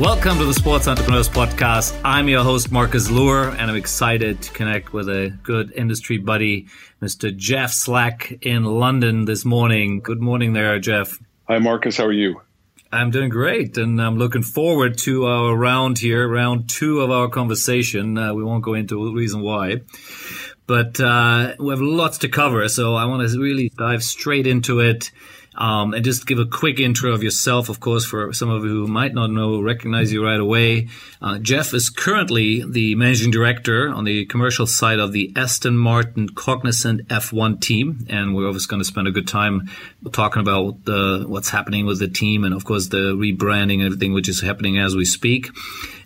Welcome to the Sports Entrepreneurs Podcast. I'm your host, Marcus Luer, and I'm excited to connect with a good industry buddy, Mr. Jeff Slack in London this morning. Good morning there, Jeff. Hi, Marcus. How are you? I'm doing great, and I'm looking forward to our round here, round two of our conversation. Uh, we won't go into the reason why, but uh, we have lots to cover, so I want to really dive straight into it. Um, and just give a quick intro of yourself, of course, for some of you who might not know, recognize you right away. Uh, Jeff is currently the managing director on the commercial side of the Aston Martin Cognizant F1 team, and we're always going to spend a good time talking about the, what's happening with the team, and of course the rebranding and everything which is happening as we speak.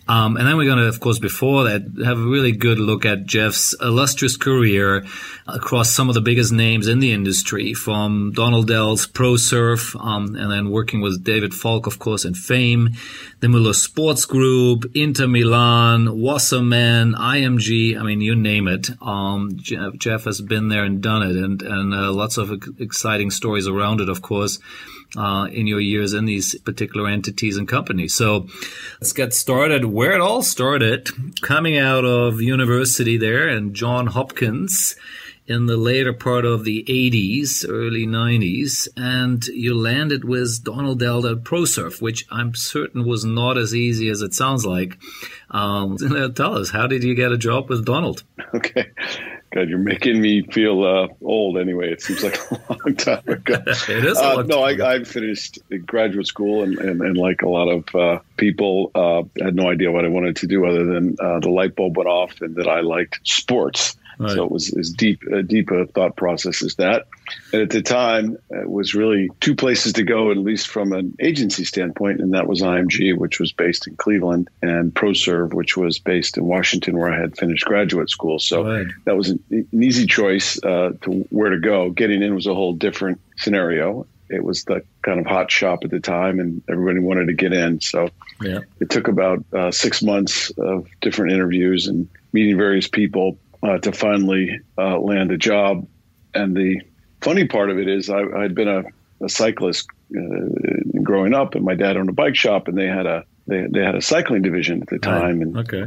Um, and then we're going to, of course, before that, have a really good look at Jeff's illustrious career across some of the biggest names in the industry, from Donald Dell's ProServe, um, and then working with David Falk, of course, in Fame, the Mueller Sports Group, Inter Milan, Wasserman, IMG. I mean, you name it. Um, Jeff, Jeff, has been there and done it, and and uh, lots of exciting stories around it, of course uh, in your years in these particular entities and companies. So let's get started where it all started, coming out of university there and John Hopkins in the later part of the 80s, early 90s, and you landed with Donald Dell at ProServe, which I'm certain was not as easy as it sounds like. Um, tell us, how did you get a job with Donald? Okay. God, you're making me feel uh, old. Anyway, it seems like a long time ago. it is. Uh, no, I, I, finished graduate school, and, and, and like a lot of uh, people, uh, had no idea what I wanted to do other than uh, the light bulb went off, and that I liked sports. Right. So it was as deep, a deep a thought process as that. And at the time, it was really two places to go, at least from an agency standpoint, and that was IMG, which was based in Cleveland, and ProServe, which was based in Washington, where I had finished graduate school. So right. that was an, an, easy choice uh, to where to go. Getting in was a whole different scenario. It was the kind of hot shop at the time, and everybody wanted to get in. So yeah. it took about uh, six months of different interviews and meeting various people uh, to finally uh, land a job. And the funny part of it is, I, had been a, a cyclist uh, growing up, and my dad owned a bike shop, and they had a they, they had a cycling division at the time. And okay.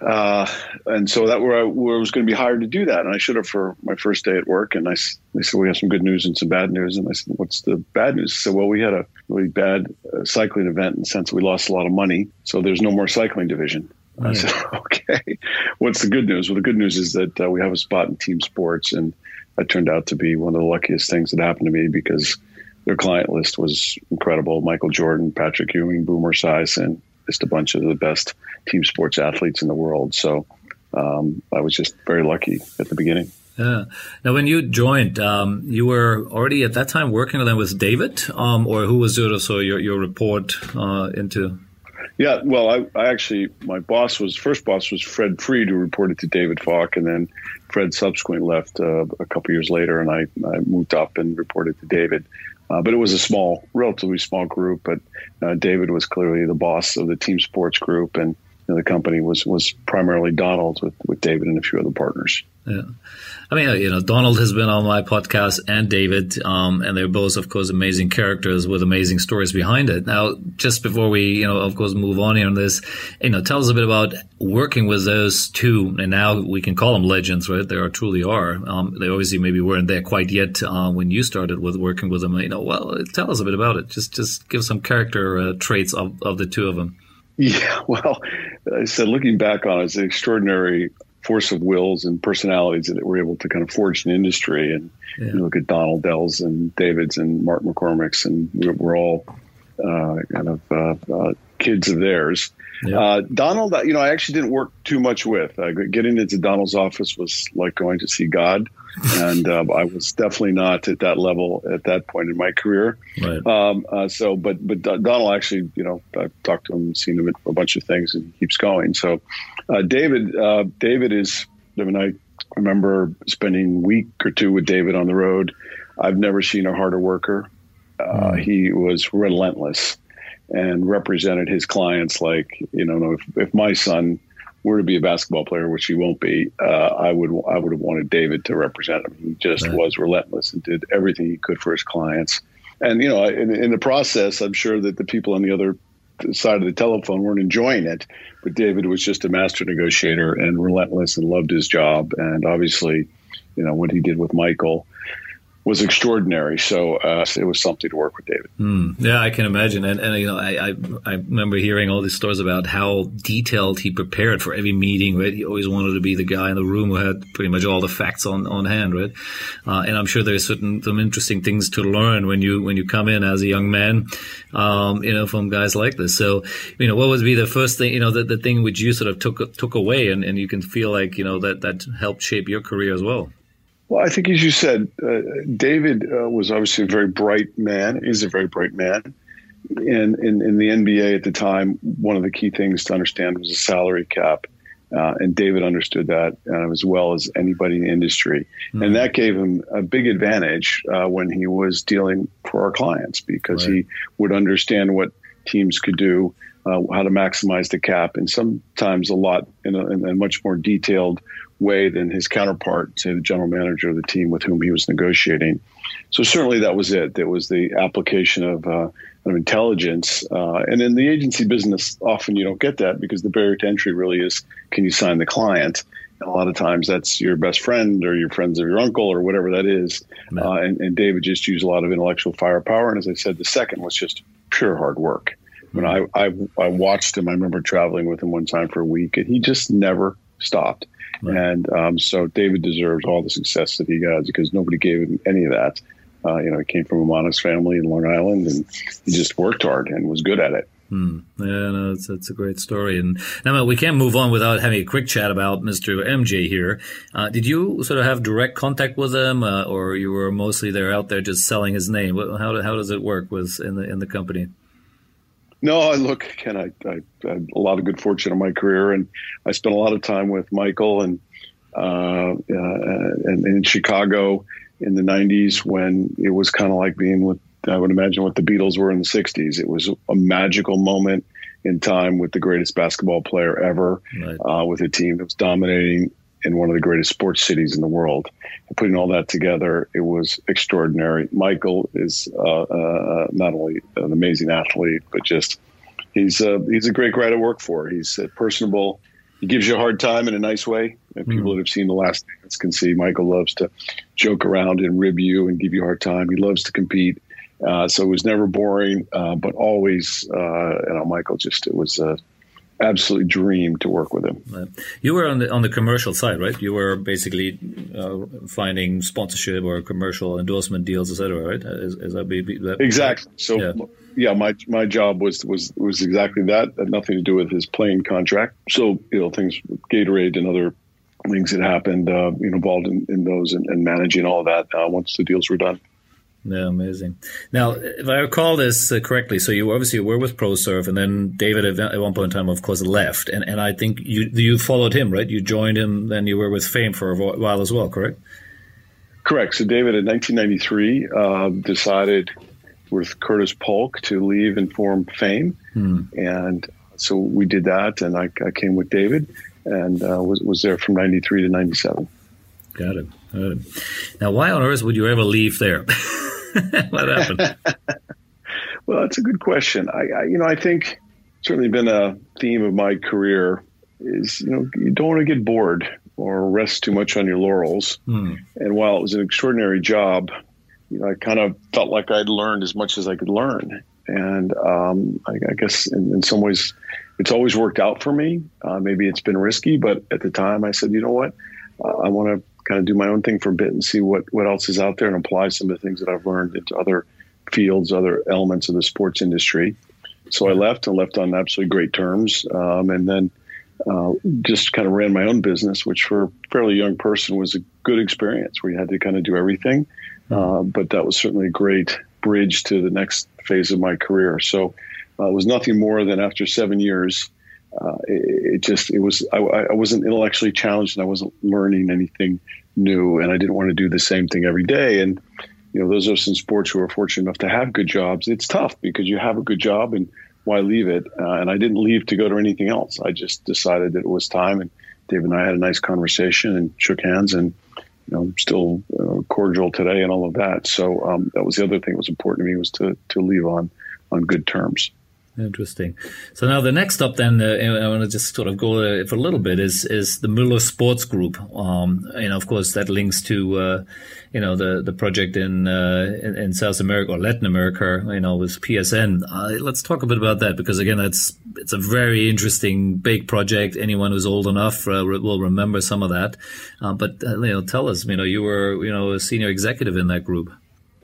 Uh, and so that where I, where I was going to be hired to do that, and I should have for my first day at work. And I they said we have some good news and some bad news, and I said, "What's the bad news?" So well, we had a really bad uh, cycling event in the sense we lost a lot of money, so there's no more cycling division. I said, okay, what's the good news? Well, the good news is that uh, we have a spot in team sports, and that turned out to be one of the luckiest things that happened to me because their client list was incredible. Michael Jordan, Patrick Ewing, Boomer Esiason, just a bunch of the best team sports athletes in the world. So um, I was just very lucky at the beginning. Yeah. Now, when you joined, um, you were already at that time working with David, um, or who was sort of so your your report uh, into yeah, well, I, I, actually my boss was first boss was Fred Freed, who reported to David Falk, and then Fred subsequently left uh, a couple years later, and I, I, moved up and reported to David. Uh, but it was a small, relatively small group. But uh, David was clearly the boss of the team sports group, and you know, the company was was primarily Donald with with David and a few other partners. Yeah. I mean, you know, Donald has been on my podcast and David, um, and they're both, of course, amazing characters with amazing stories behind it. Now, just before we, you know, of course, move on here on this, you know, tell us a bit about working with those two, and now we can call them legends, right? They are truly are. Um, they obviously maybe weren't there quite yet uh, when you started with working with them. You know, well, tell us a bit about it. Just, just give some character uh, traits of, of the two of them. Yeah, well, I said looking back on it, it's an extraordinary force of wills and personalities that were able to kind of forge an industry. And yeah. you look at Donald Dell's and David's and Mark McCormack's, and we're, we're all uh, kind of uh, uh, kids of theirs. Yeah. Uh, Donald, you know, I actually didn't work too much with. Uh, getting into Donald's office was like going to see God, and uh, I was definitely not at that level at that point in my career. Right. Um, uh, so, but but Donald actually, you know, I've talked to him, seen him at a bunch of things, and he keeps going. So, uh, David, uh, David is. I mean, I remember spending a week or two with David on the road. I've never seen a harder worker. Mm. He was relentless and represented his clients like you know if, if my son were to be a basketball player, which he won't be, uh, I would I would have wanted David to represent him. He just right. was relentless and did everything he could for his clients. And you know, in, in, the process, I'm sure that the people on the other side of the telephone weren't enjoying it. But David was just a master negotiator and relentless and loved his job. And obviously, you know, what he did with Michael was extraordinary. So uh, it was something to work with David. Mm, yeah, I can imagine. And, and you know, I, I, I remember hearing all these stories about how detailed he prepared for every meeting. Right, he always wanted to be the guy in the room who had pretty much all the facts on, on hand. Right, uh, and I'm sure there's certain some interesting things to learn when you when you come in as a young man, um, you know, from guys like this. So, you know, what would be the first thing, you know, the, the thing which you sort of took took away, and, and you can feel like you know that that helped shape your career as well. Well, I think, as you said, uh, David uh, was obviously a very bright man. He's a very bright man, and in, in the NBA at the time, one of the key things to understand was a salary cap, uh, and David understood that uh, as well as anybody in the industry, mm-hmm. and that gave him a big advantage uh, when he was dealing for our clients because right. he would understand what teams could do. Uh, how to maximize the cap, and sometimes a lot in a, in a much more detailed way than his counterpart to the general manager of the team with whom he was negotiating. So certainly that was it. That was the application of, uh, of intelligence. Uh, and in the agency business, often you don't get that because the barrier to entry really is can you sign the client? And a lot of times that's your best friend or your friends of your uncle or whatever that is. Uh, and, and, David just used a lot of intellectual firepower. And as I said, the second was just pure hard work. When I, I, I watched him, I remember traveling with him one time for a week, and he just never stopped. Right. And um, so David deserves all the success that he got because nobody gave him any of that. Uh, you know, he came from a modest family in Long Island, and he just worked hard and was good at it. Hmm. Yeah, no, it's, it's a great story. And now we can't move on without having a quick chat about Mr. MJ here. Uh, did you sort of have direct contact with him, uh, or you were mostly there out there just selling his name? How, how does it work with in the in the company? No, I look, Ken, I, I, I, had a lot of good fortune in my career, and I spent a lot of time with Michael and, uh, uh, and, in Chicago in the 90s when it was kind of like being with, I would imagine, what the Beatles were in the 60s. It was a magical moment in time with the greatest basketball player ever, right. uh, with a team that was dominating in one of the greatest sports cities in the world. And putting all that together, it was extraordinary. Michael is uh, uh, not only an amazing athlete, but just he's a, he's a great guy to work for. He's uh, personable. He gives you a hard time in a nice way. And people mm. that have seen The Last Dance can see Michael loves to joke around and rib you and give you a hard time. He loves to compete. Uh, so it was never boring, uh, but always, uh, you know, Michael just, it was a, absolutely dream to work with him. You were on the on the commercial side, right? You were basically uh, finding sponsorship or commercial endorsement deals, etc. Right? Is, is that, be, that exactly? So, yeah. yeah. my my job was was was exactly that. Had nothing to do with his playing contract. So you know things, Gatorade and other things that happened, uh, you know, involved in, in those and, and managing all that uh, once the deals were done. Yeah, amazing. Now, if I recall this uh, correctly, so you obviously were with ProServe, and then David at one point in time, of course, left, and and I think you you followed him, right? You joined him, then you were with Fame for a while as well, correct? Correct. So David, in 1993, uh, decided with Curtis Polk to leave and form Fame, hmm. and so we did that, and I, I came with David, and uh, was was there from 93 to 97. Got it. Got it. Now, why on earth would you ever leave there? what happened? well, it's a good question. I, I, you know, I think certainly been a theme of my career is, you know, you don't want to get bored or rest too much on your laurels. Hmm. And while it was an extraordinary job, you know, I kind of felt like I'd learned as much as I could learn. And um, I, I, guess in, in, some ways, it's always worked out for me. Uh, maybe it's been risky, but at the time, I said, you know what, uh, I want to kind of do my own thing for a bit and see what, what else is out there and apply some of the things that I've learned into other fields, other elements of the sports industry. So I left and left on absolutely great terms. Um, and then uh, just kind of ran my own business, which for a fairly young person was a good experience where you had to kind of do everything. Uh, but that was certainly a great bridge to the next phase of my career. So uh, it was nothing more than after seven years, uh, it, it, just it was I, I, wasn't intellectually challenged and I wasn't learning anything new and I didn't want to do the same thing every day. And you know those of us in sports who are fortunate enough to have good jobs it's tough because you have a good job and why leave it? Uh, and I didn't leave to go to anything else. I just decided that it was time and Dave and I had a nice conversation and shook hands and you know still uh, cordial today and all of that. So um, that was the other thing that was important to me was to to leave on on good terms Interesting. So now the next stop, then uh, I want to just sort of go uh, for a little bit is is the Mueller Sports Group. Um, know, of course, that links to uh, you know the the project in, uh, in, in South America or Latin America. You know, with PSN. Uh, let's talk a bit about that because again, that's it's a very interesting big project. Anyone who's old enough uh, will remember some of that. but you know, tell us. You know, you were you know a senior executive in that group.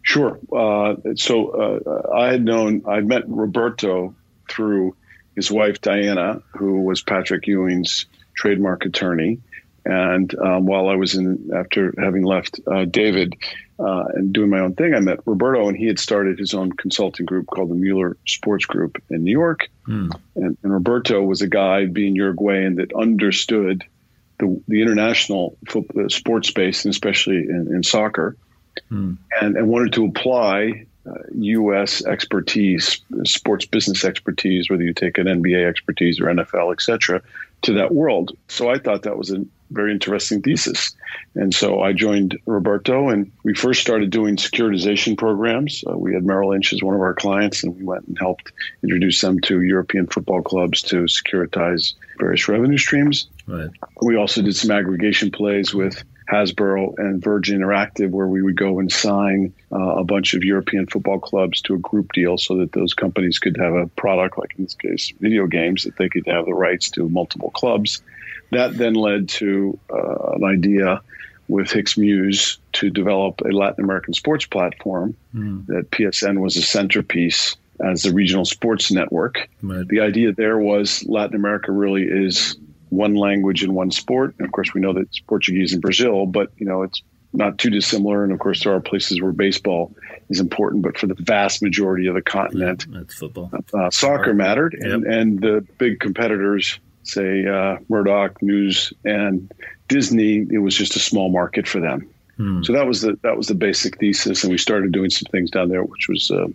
Sure. Uh, so uh, I had known, I'd met Roberto through his wife, Diana, who was Patrick Ewing's trademark attorney. And um, while I was in, after having left uh, David uh, and doing my own thing, I met Roberto, and he had started his own consulting group called the Mueller Sports Group in New York. Mm. And, and, Roberto was a guy, being Uruguayan, that understood the, the international football, sports space, and especially in, in soccer hmm. and, and wanted to apply uh, U.S. expertise, sports business expertise, whether you take an NBA expertise or NFL, et cetera, to that world. So I thought that was a very interesting thesis. And so I joined Roberto, and we first started doing securitization programs. Uh, we had Merrill Lynch as one of our clients, and we went and helped introduce them to European football clubs to securitize various revenue streams. Right. We also did some aggregation plays with Hasbro and Virgin Interactive, where we would go and sign uh, a bunch of European football clubs to a group deal so that those companies could have a product, like in this case, video games, that they could have the rights to multiple clubs. That then led to uh, an idea with Hicks Muse to develop a Latin American sports platform mm. that PSN was a centerpiece as the regional sports network. Right. The idea there was Latin America really is one language and one sport. And of course, we know that it's Portuguese in Brazil, but you know it's not too dissimilar. And of course, there are places where baseball is important, but for the vast majority of the continent, yeah, that's football. Uh, soccer mattered, and, yep. and the big competitors, say uh, Murdoch News and Disney, it was just a small market for them. Hmm. So that was the that was the basic thesis, and we started doing some things down there, which was uh,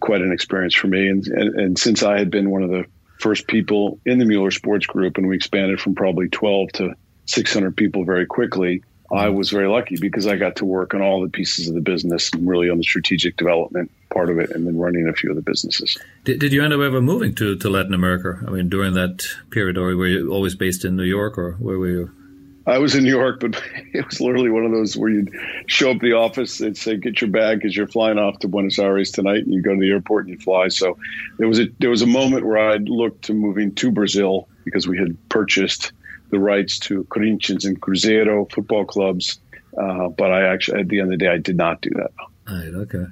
quite an experience for me. And, and and since I had been one of the first people in the Mueller Sports Group, and we expanded from probably 12 to 600 people very quickly. I mm-hmm. was very lucky because I got to work on all the pieces of the business and really on the strategic development part of it and then running a few of the businesses. Did, did you end up ever moving to, to Latin America? I mean, during that period, or were you always based in New York or where were you? I was in New York, but it was literally one of those where you'd show up at the office and say, "Get your bag because you're flying off to Buenos Aires tonight," and you go to the airport and you fly. So there was a there was a moment where I'd looked to moving to Brazil because we had purchased the rights to Corinthians and Cruzeiro football clubs, uh, but I actually at the end of the day I did not do that. Right. Okay.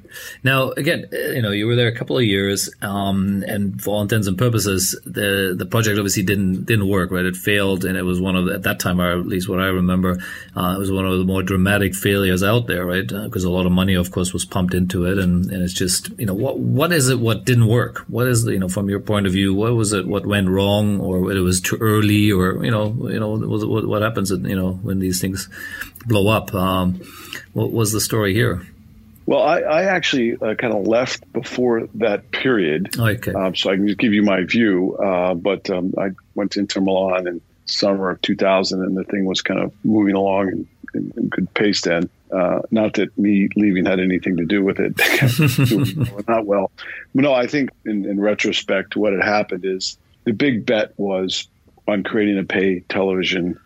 Now, again, you know, you were there a couple of years, um, and for all intents and purposes, the the project obviously didn't didn't work. Right. It failed, and it was one of at that time, or at least what I remember, uh, it was one of the more dramatic failures out there. Right. Because uh, a lot of money, of course, was pumped into it, and, and it's just you know what what is it? What didn't work? What is you know from your point of view? What was it? What went wrong, or it was too early, or you know you know what, what happens? You know when these things blow up. Um, what was the story here? Well, I, I actually uh, kind of left before that period, okay. Um, so I can just give you my view. Uh, but um, I went to Inter Milan in summer of 2000, and the thing was kind of moving along in, in, in good pace then. Uh, not that me leaving had anything to do with it, not well. No, I think in, in retrospect, what had happened is the big bet was on creating a pay television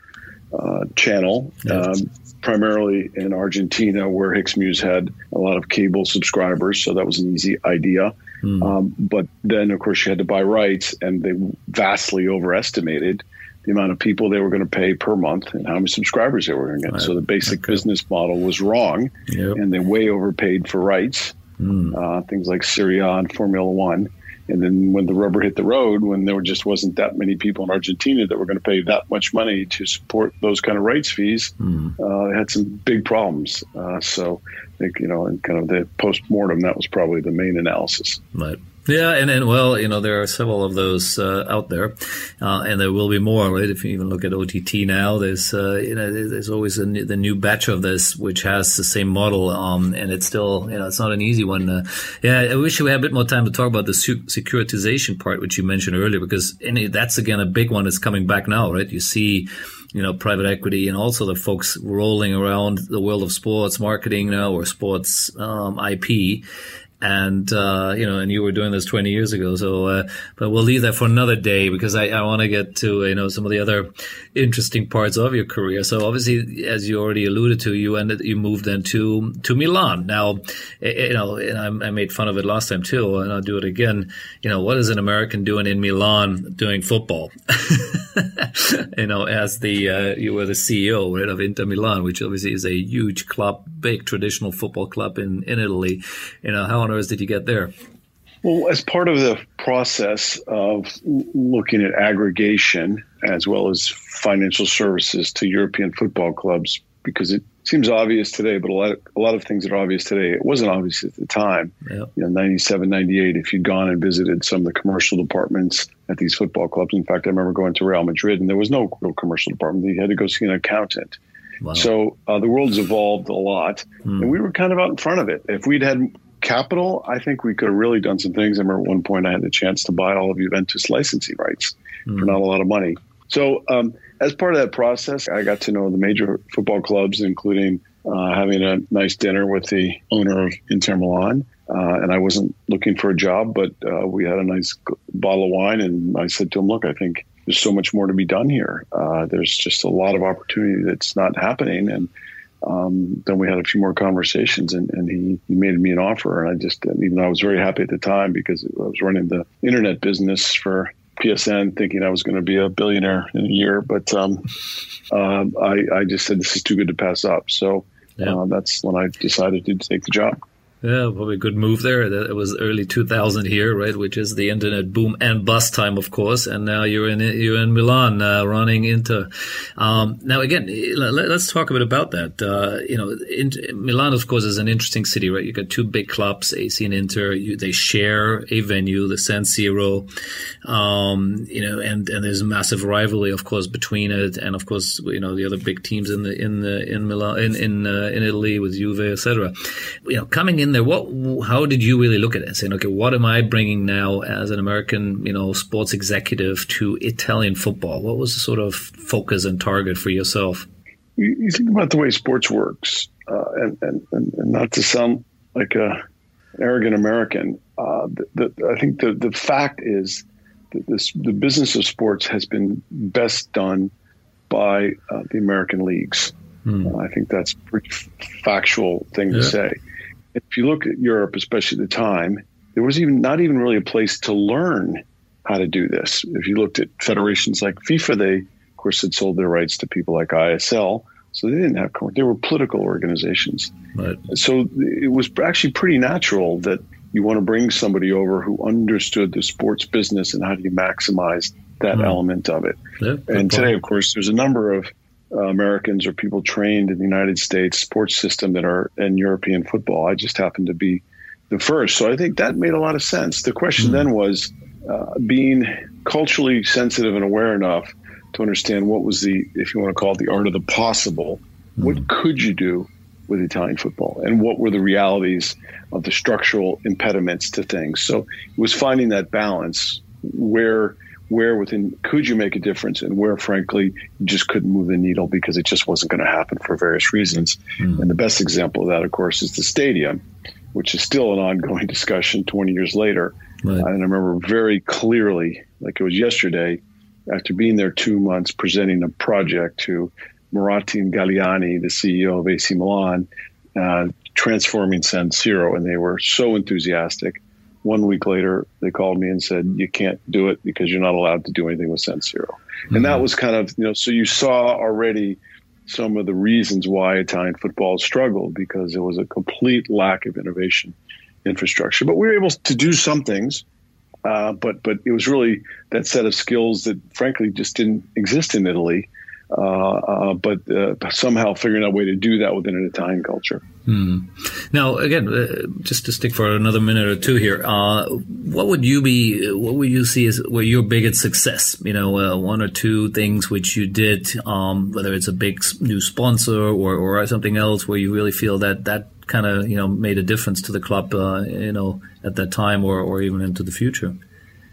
uh, channel. Um, primarily in Argentina, where Hicks Muse had a lot of cable subscribers, so that was an easy idea. Mm. Um, but then, of course, you had to buy rights, and they vastly overestimated the amount of people they were going to pay per month and how many subscribers they were going to get. Right. So the basic okay. business model was wrong, yep. and they way overpaid for rights. Mm. Uh, things like Serie A and Formula One. And then when the rubber hit the road, when there just wasn't that many people in Argentina that were going to pay that much money to support those kind of rights fees, mm. uh, they had some big problems. Uh, so I think, you know, in kind of the post mortem, that was probably the main analysis. Right. Yeah, and, and well, you know, there are several of those uh, out there, uh, and there will be more, right? If you even look at OTT now, there's uh, you know there's always new, the new batch of this which has the same model, um, and it's still you know it's not an easy one. Uh, yeah, I wish we had a bit more time to talk about the securitization part, which you mentioned earlier, because that's again a big one that's coming back now, right? You see you know, private equity and also the folks rolling around the world of sports marketing now or sports um, IP and uh, you know, and you were doing this 20 years ago. So, uh, but we'll leave that for another day because I, I want to get to you know some of the other interesting parts of your career. So, obviously, as you already alluded to, you ended you moved then to to Milan. Now, you know, and I, I made fun of it last time too, and I'll do it again. You know, what is an American doing in Milan doing football? you know, as the uh, you were the CEO right, of Inter Milan, which obviously is a huge club, big traditional football club in in Italy. You know, how earth did you get there? Well, as part of the process of looking at aggregation as well as financial services to European football clubs, because it seems obvious today, but a lot of, a lot of things that are obvious today, it wasn't obvious at the time. Yep. You know, 97, 98, if you'd gone and visited some of the commercial departments at these football clubs. In fact, I remember going to Real Madrid and there was no real commercial department. You had to go see an accountant. Wow. So uh, the world's evolved a lot, mm. and we were kind of out in front of it. If we'd had capital, I think we could have really done some things. I remember at one point I had the chance to buy all of Juventus licensing rights mm. for not a lot of money. So, um, as part of that process, I got to know the major football clubs, including uh, having a nice dinner with the owner of Inter Milan. Uh, and I wasn't looking for a job, but uh, we had a nice bottle of wine, and I said to him, "Look, I think there's so much more to be done here. Uh, there's just a lot of opportunity that's not happening, and um, then we had a few more conversations and, and he, he made me an offer. And I just, even though I was very happy at the time because I was running the internet business for PSN thinking I was going to be a billionaire in a year, but um, uh, I, I just said, this is too good to pass up. So yeah. uh, that's when I decided to take the job. Yeah, probably a good move there. It was early 2000 here, right? Which is the internet boom and bust time, of course. And now you're in you're in Milan, uh, running into. Um, now again, let, us talk a bit about that. Uh, you know, in, Milan, of course, is an interesting city, right? You got two big clubs, AC and Inter. You, they share a venue, the San Siro. Um, you know, and and there's a massive rivalry, of course, between it, and of course, you know, the other big teams in the in the in Milan in in, uh, in Italy with Juve, etc. You know, coming in there, what, how did you really look at it? Saying, okay, what am I bringing now as an American, you know, sports executive to Italian football? What was the sort of focus and target for yourself? You, you think about the way sports works, uh, and, and, and, not to sound like a arrogant American, uh, the, the, I think the, the fact is that this, the business of sports has been best done by uh, the American leagues. Hmm. I think that's a pretty factual thing yeah. to say if you look at Europe, especially at the time, there was even not even really a place to learn how to do this. If you looked at federations like FIFA, they of course had sold their rights to people like ISL, so they didn't have they were political organizations. Right. So it was actually pretty natural that you want to bring somebody over who understood the sports business and how do you maximize that mm. element of it. Yeah, and today, of course, there's a number of uh, Americans or people trained in the United States sports system that are in European football. I just happened to be the first. So I think that made a lot of sense. The question mm-hmm. then was uh, being culturally sensitive and aware enough to understand what was the, if you want to call it the art of the possible, mm-hmm. what could you do with Italian football and what were the realities of the structural impediments to things. So it was finding that balance where – where within could you make a difference and where frankly you just couldn't move the needle because it just wasn't going to happen for various reasons mm. and the best example of that of course is the stadium which is still an ongoing discussion 20 years later right. and i remember very clearly like it was yesterday after being there two months presenting a project to Muratin Galliani, the CEO of AC Milan, uh, transforming San Siro, and they were so enthusiastic one week later, they called me and said, "You can't do it because you're not allowed to do anything with San Siro." Mm-hmm. And that mm-hmm. was kind of you know, so you saw already some of the reasons why Italian football struggled because there was a complete lack of innovation infrastructure. But we were able to do some things, uh, but but it was really that set of skills that frankly just didn't exist in Italy. Uh, uh, but uh, somehow figuring out a way to do that within an Italian culture. Hmm. Now, again, uh, just to stick for another minute or two here, uh, what would you be? What would you see as your biggest success? You know, one or two things which you did, um, whether it's a big new sponsor or, or something else, where you really feel that that kind of you know made a difference to the club, you know, at that time or, or even into the future.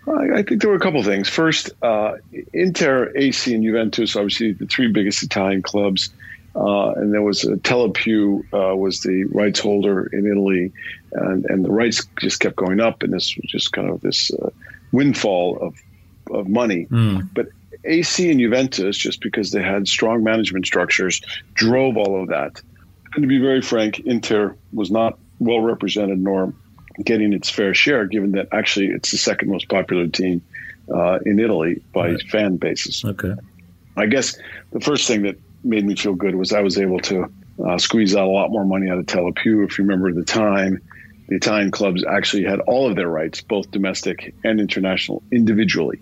I think there were a couple of things. First, uh, Inter, AC, and Juventus, obviously the three biggest Italian clubs, Uh, and there was a Telepiù uh, was the rights holder in Italy, and, and the rights just kept going up, and this was just kind of this uh, windfall of of money. Mm. But AC and Juventus, just because they had strong management structures, drove all of that. And to be very frank, Inter was not well represented nor getting its fair share, given that actually it's the second most popular team uh, in Italy by right. fan bases. Okay. I guess the first thing that made me feel good was I was able to uh, squeeze out a lot more money out of Telepiù. If you remember the time, the Italian clubs actually had all of their rights, both domestic and international, individually.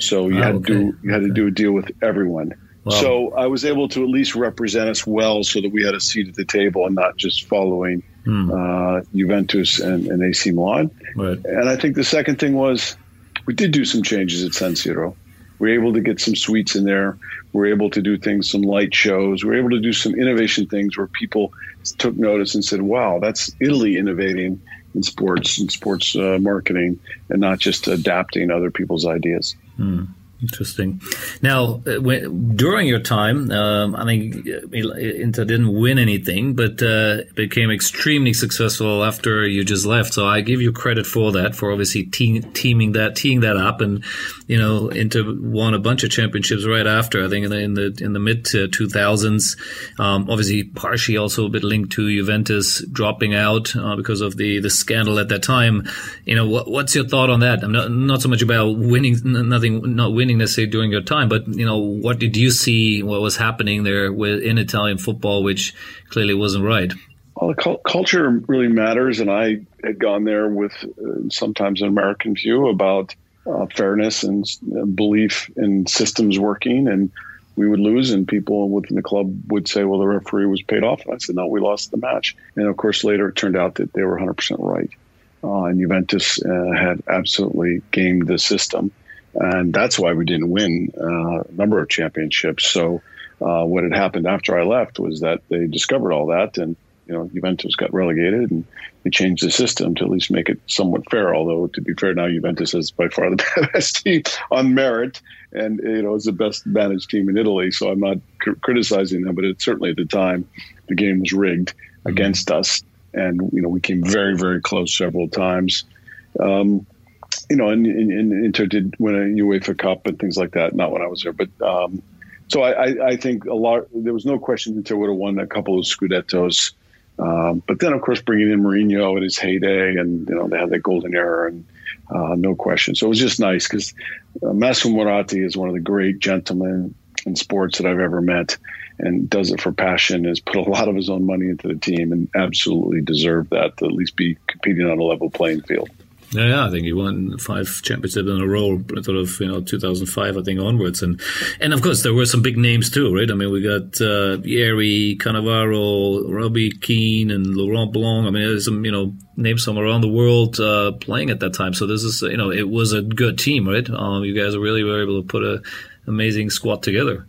So you oh, had okay. to do you had to do a deal with everyone. Wow. So I was able to at least represent us well, so that we had a seat at the table and not just following hmm. uh, Juventus and, and, AC Milan. Right. And I think the second thing was we did do some changes at San Siro. We were able to get some suites in there. We're able to do things, some light shows. We're able to do some innovation things where people took notice and said, "Wow, that's Italy innovating in sports and sports uh, marketing, and not just adapting other people's ideas." Hmm. Interesting. Now, uh, when, during your time, um, I think Inter didn't win anything, but uh, became extremely successful after you just left. So I give you credit for that, for obviously te- teaming that, teeing that up, and you know, Inter won a bunch of championships right after. I think in the in the, in the mid two thousands. Um, obviously, partially also a bit linked to Juventus dropping out uh, because of the the scandal at that time. You know, what, what's your thought on that? I'm not not so much about winning, nothing, not winning winning necessarily during your time, but you know, what did you see? What was happening there with, in Italian football, which clearly wasn't right? Well, the culture really matters, and I had gone there with uh, sometimes an American view about uh, fairness and uh, belief in systems working, and we would lose, and people within the club would say, "Well, the referee was paid off." And I said, "No, we lost the match." And of course, later it turned out that they were 100% right, uh, and Juventus uh, had absolutely gamed the system and that's why we didn't win uh, a number of championships. So uh, what had happened after I left was that they discovered all that, and you know Juventus got relegated, and they changed the system to at least make it somewhat fair. Although to be fair, now Juventus is by far the best team on merit, and you know it's the best managed team in Italy. So I'm not cr- criticizing them, but it certainly at the time the game was rigged mm-hmm. against us, and you know we came very very close several times. Um, you know, and, and, and, Inter did win a UEFA Cup and things like that. Not when I was there, but um, so I, I, think a lot. There was no question Inter would have won a couple of Scudettos. Um, but then, of course, bringing in Mourinho at his heyday, and you know they had that golden era, and uh, no question. So it was just nice because uh, Massimo Moratti is one of the great gentlemen in sports that I've ever met, and does it for passion. Has put a lot of his own money into the team, and absolutely deserved that to at least be competing on a level playing field. Yeah, yeah, I think he won five championships in a row, sort of, you know, 2005, I think onwards, and and of course there were some big names too, right? I mean, we got uh, Vieri, Cannavaro, Robbie Keane, and Laurent Blanc. I mean, there's some, you know, names from around the world uh, playing at that time. So this is, you know, it was a good team, right? Um, you guys really were able to put a amazing squad together.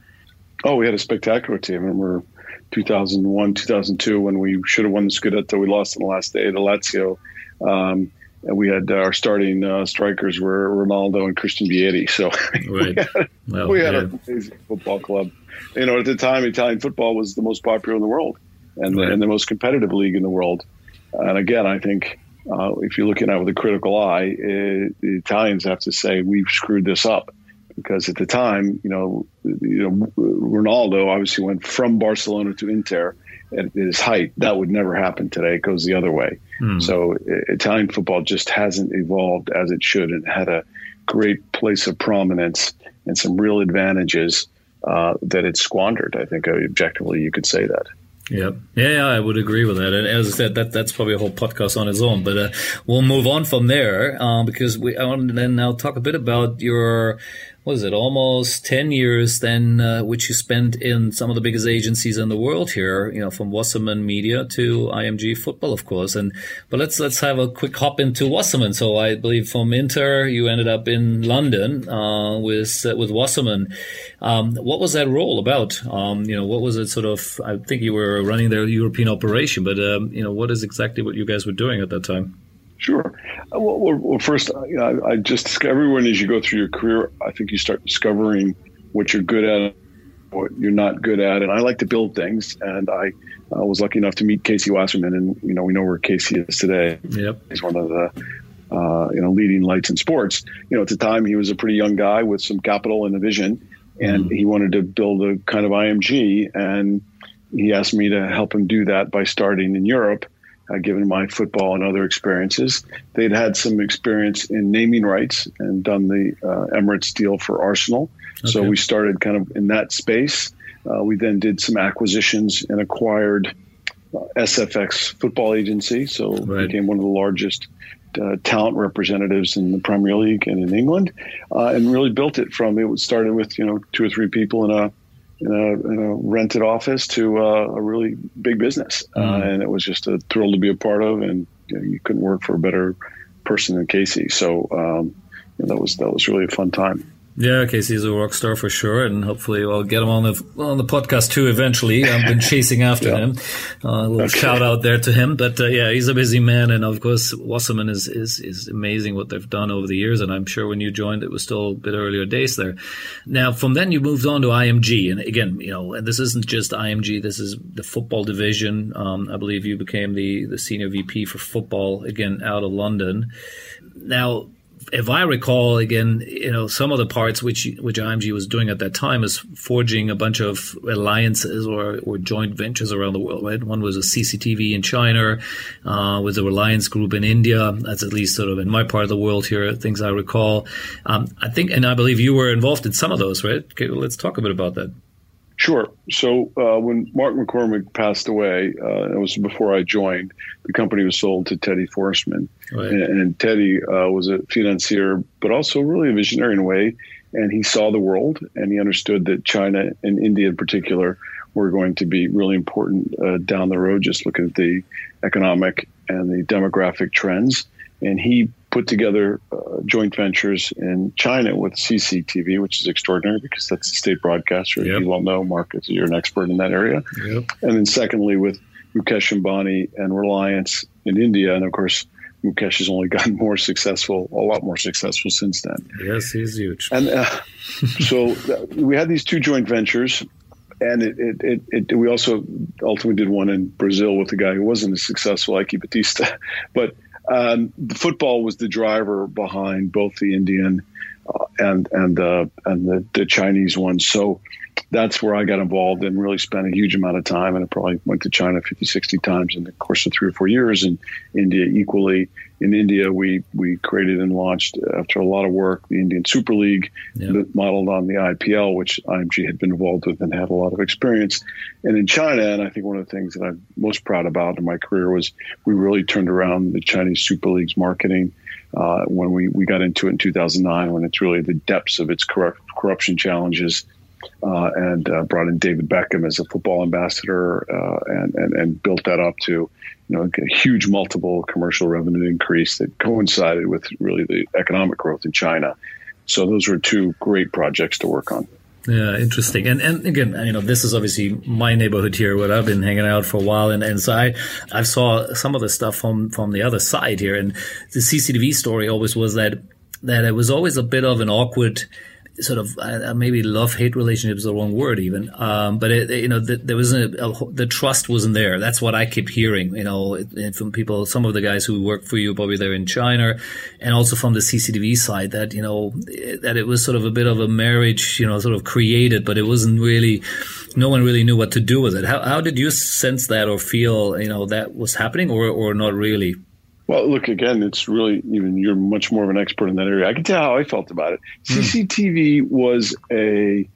Oh, we had a spectacular team. Remember 2001, 2002 when we should have won the Scudetto. We lost in the last day to Lazio. Um, and we had uh, our starting uh, strikers were Ronaldo and Christian Vieri. So right. we had, well, we had yeah. an amazing football club. You know, at the time, Italian football was the most popular in the world and, right. and the most competitive league in the world. And again, I think uh, if you're looking at it with a critical eye, it, the Italians have to say we've screwed this up because at the time, you know, you know, Ronaldo obviously went from Barcelona to Inter at his height. That would never happen today. It goes the other way. Mm. So Italian football just hasn't evolved as it should and had a great place of prominence and some real advantages uh, that it squandered. I think objectively you could say that. Yeah, yeah, I would agree with that. And as I said, that that's probably a whole podcast on its own. But uh, we'll move on from there uh, because we I want to then now talk a bit about your was it almost 10 years then uh, which you spent in some of the biggest agencies in the world here you know from Wasserman Media to IMG Football of course. And but let's let's have a quick hop into Wasserman. So I believe from Inter you ended up in London uh, with uh, with Wasserman. Um, what was that role about? Um, you know what was it sort of I think you were running their European operation but um, you know what is exactly what you guys were doing at that time Sure. Uh, well, well first, I, I just everyone as you go through your career, I think you start discovering what you're good at what you're not good at. And I like to build things. And I uh, was lucky enough to meet Casey Wasserman, and you know we know where Casey is today. Yep, he's one of the uh, you know leading lights in sports. You know, at the time he was a pretty young guy with some capital and a vision, and mm-hmm. he wanted to build a kind of IMG, and he asked me to help him do that by starting in Europe. Uh, given my football and other experiences, they'd had some experience in naming rights and done the uh, Emirates deal for Arsenal. Okay. So we started kind of in that space. Uh, we then did some acquisitions and acquired uh, SFX Football Agency, so right. became one of the largest uh, talent representatives in the Premier League and in England, uh, and really built it from it started with you know two or three people in a in a, in a rented office to uh, a really big business, mm. and it was just a thrill to be a part of, and you, know, you couldn't work for a better person than Casey. So um, you know, that was that was really a fun time. Yeah, Casey's a rock star for sure, and hopefully I'll get him on the on the podcast too eventually. I've been chasing after yeah. him. Uh, a little okay. shout out there to him, but uh, yeah, he's a busy man, and of course Wasserman is, is is amazing what they've done over the years. And I'm sure when you joined, it was still a bit earlier days there. Now from then you moved on to IMG, and again, you know, and this isn't just IMG. This is the football division. Um, I believe you became the the senior VP for football again out of London. Now if I recall, again, you know, some of the parts which which IMG was doing at that time is forging a bunch of alliances or, or joint ventures around the world. Right, one was a CCTV in China, uh, with a Reliance Group in India. That's at least sort of in my part of the world here, things I recall. Um, I think, and I believe you were involved in some of those, right? Okay, well, let's talk a bit about that. Sure. So uh, when Mark McCormack passed away, uh, it was before I joined. The company was sold to Teddy Forstmann, right. and, and, Teddy uh, was a financier, but also really a visionary in a way. And he saw the world, and he understood that China and India, in particular, were going to be really important uh, down the road. Just look at the economic and the demographic trends, and he put together uh, joint ventures in China with CCTV, which is extraordinary because that's the state broadcaster. Yep. You well know, Mark, you're an expert in that area. Yep. And then secondly, with Mukesh Ambani and Reliance in India. And of course, Mukesh has only gotten more successful, a lot more successful since then. Yes, he's huge. And uh, so uh, we had these two joint ventures. And it, it, it, it, we also ultimately did one in Brazil with a guy who wasn't as successful, Eike Batista. But um, the football was the driver behind both the Indian uh, and and uh, and the, the Chinese ones. So that's where I got involved and really spent a huge amount of time. And I probably went to China 50, 60 times in the course of three or four years, and India equally. In India, we we created and launched after a lot of work the Indian Super League, yeah. modeled on the IPL, which IMG had been involved with and had a lot of experience. And in China, and I think one of the things that I'm most proud about in my career was we really turned around the Chinese Super League's marketing. Uh, when we, we got into it in 2009, when it's really the depths of its corrupt, corruption challenges uh, and uh, brought in David Beckham as a football ambassador uh, and, and, and built that up to you know a huge multiple commercial revenue increase that coincided with really the economic growth in China. So those were two great projects to work on. Yeah, interesting. And and again, you know, this is obviously my neighborhood here where I've been hanging out for a while, and, and so I I saw some of the stuff from from the other side here, and the CCTV story always was that that it was always a bit of an awkward sort of uh, maybe love hate relationship is the wrong word even um, but it, you know the, there was a, a, the trust wasn't there. That's what I keep hearing you know from people some of the guys who work for you probably they're in China and also from the CCTV side that you know that it was sort of a bit of a marriage you know sort of created but it wasn't really no one really knew what to do with it. How, how did you sense that or feel you know that was happening or, or not really well, look again. It's really even you're much more of an expert in that area. I can tell how I felt about it. Mm. CCTV was a,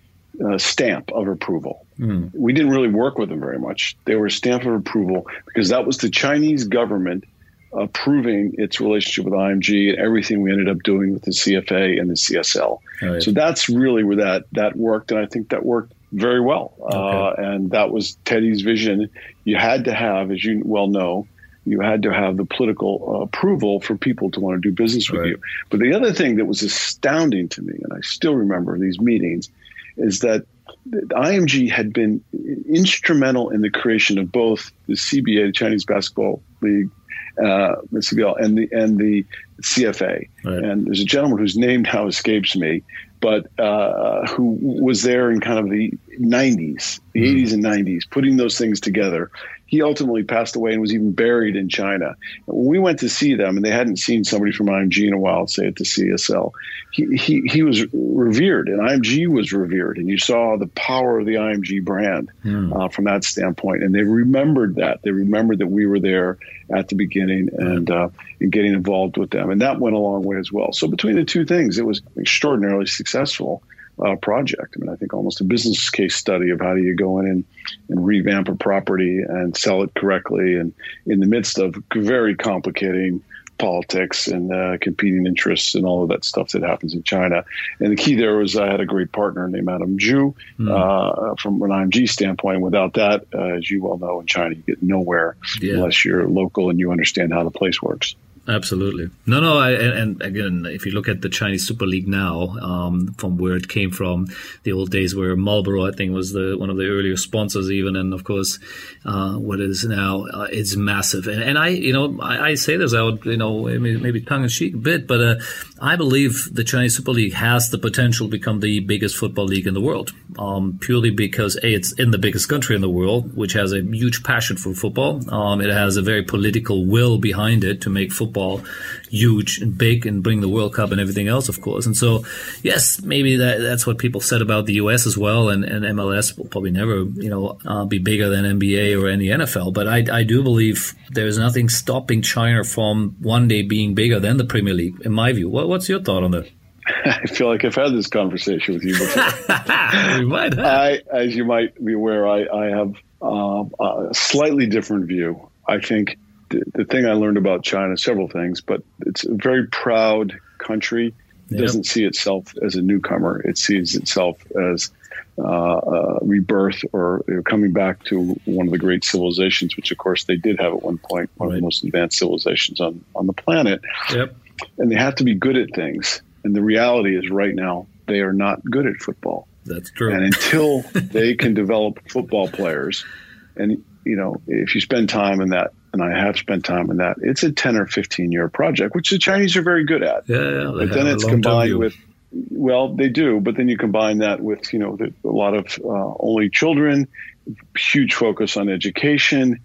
a, stamp of approval. Mm. We didn't really work with them very much. They were a stamp of approval because that was the Chinese government approving its relationship with IMG and everything we ended up doing with the CFA and the CSL. Right. So that's really where that that worked, and I think that worked very well. Okay. Uh, and that was Teddy's vision. You had to have, as you well know you had to have the political uh, approval for people to want to do business with right. you. But the other thing that was astounding to me, and I still remember these meetings, is that IMG had been instrumental in the creation of both the CBA, the Chinese Basketball League, uh, CBL, and the and the CFA. Right. And there's a gentleman whose name now escapes me, but uh, who was there in kind of the 90s, the mm. 80s and 90s, putting those things together he ultimately passed away and was even buried in China. When we went to see them, and they hadn't seen somebody from IMG in a while, say at the CSL, he, he, he was revered, and IMG was revered, and you saw the power of the IMG brand hmm. uh, from that standpoint. And they remembered that. They remembered that we were there at the beginning and, uh, and getting involved with them, and that went a long way as well. So between the two things, it was extraordinarily successful uh, project. I mean, I think almost a business case study of how do you go in and, and revamp a property and sell it correctly, and in the midst of very complicating politics and uh, competing interests and all of that stuff that happens in China. And the key there was I had a great partner named Adam Zhu mm. uh, from an IMG standpoint. Without that, uh, as you well know, in China, you get nowhere yeah. unless you're local and you understand how the place works. Absolutely. No, no. I, and, again, if you look at the Chinese Super League now, um, from where it came from, the old days where Marlboro, I think, was the one of the earlier sponsors, even, and of course, uh, what it is now, uh, it's massive. And, and I, you know, I, I, say this out, you know, maybe tongue in cheek a bit, but uh, I believe the Chinese Super League has the potential to become the biggest football league in the world, um, purely because a it's in the biggest country in the world, which has a huge passion for football. Um, it has a very political will behind it to make football football huge and big and bring the World Cup and everything else, of course. And so, yes, maybe that, that's what people said about the U.S. as well, and, and MLS will probably never, you know, uh, be bigger than NBA or any NFL. But I, I do believe there's nothing stopping China from one day being bigger than the Premier League, in my view. What, what's your thought on that? I feel like I've had this conversation with you before. we might have. I, as you might be aware, I, I have uh, a slightly different view. I think the, the thing I learned about China, several things, but it's a very proud country. It yep. doesn't see itself as a newcomer. It sees itself as uh, uh, rebirth or you know, coming back to one of the great civilizations, which of course they did have at one point, one right. of the most advanced civilizations on, on the planet. Yep. And they have to be good at things. And the reality is right now, they are not good at football. That's true. And until they can develop football players, and you know, if you spend time in that and I have spent time in that. It's a 10 or 15 year project, which the Chinese are very good at. Yeah, yeah but then it's combined with, well, they do, but then you combine that with, you know, the, a lot of uh, only children, huge focus on education.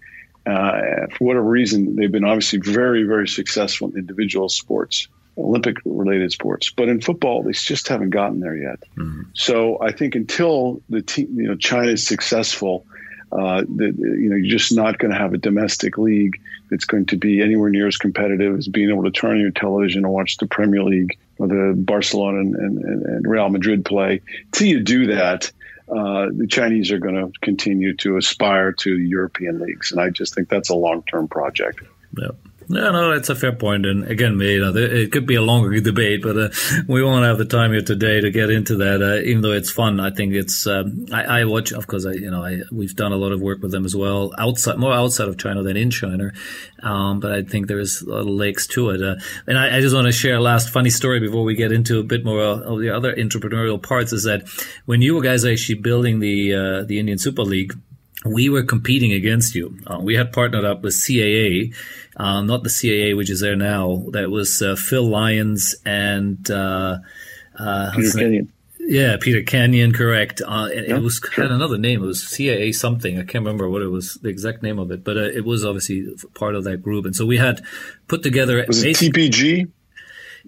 Uh, for whatever reason, they've been obviously very, very successful in individual sports, Olympic related sports. But in football, they just haven't gotten there yet. Mm-hmm. So I think until the team, you know, China is successful uh, that you know you're just not going to have a domestic league that's going to be anywhere near as competitive as being able to turn on your television and watch the Premier League or the Barcelona and, and, and Real Madrid play. Till you do that, uh, the Chinese are going to continue to aspire to European leagues, and I just think that's a long term project. Yep. No, no, it's a fair point. And again, you know, it could be a longer debate, but uh, we won't have the time here today to get into that. Uh, even though it's fun, I think it's. Um, I, I, watch, of course. I, you know, I, we've done a lot of work with them as well, outside, more outside of China than in China. Um, but I think there is a lot of legs to it. Uh, and I, I, just want to share a last funny story before we get into a bit more of the other entrepreneurial parts. Is that when you guys are actually building the uh, the Indian Super League we were competing against you. Uh, we had partnered up with CAA, uh, not the CAA which is there now. That was uh, Phil Lyons and uh, uh, Peter Kenyon. Yeah, Peter Kenyon, correct. Uh, it, it was had another name. It was CAA something. I can't remember what it was, the exact name of it, but it was obviously part of that group. And so we had put together. Was it TPG?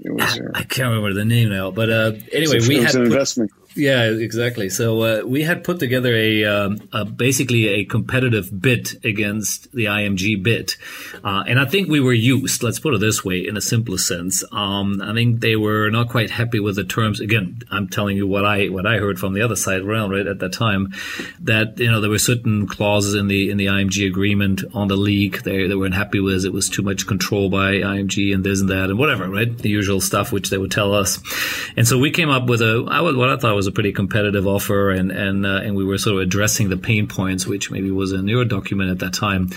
It was, I can't remember the name now, but anyway, we had an put, investment yeah, exactly. So uh, we had put together a, um, a, basically a competitive bid against the IMG bid, uh, and I think we were used. Let's put it this way, in a simplest sense. Um, I think they were not quite happy with the terms. Again, I'm telling you what I what I heard from the other side around right at that time, that you know there were certain clauses in the in the IMG agreement on the league they they weren't happy with. It was too much control by IMG and this and that and whatever, right? The usual stuff which they would tell us, and so we came up with a I would, what I thought was a pretty competitive offer, and and uh, and we were sort of addressing the pain points, which maybe was in your document at that time.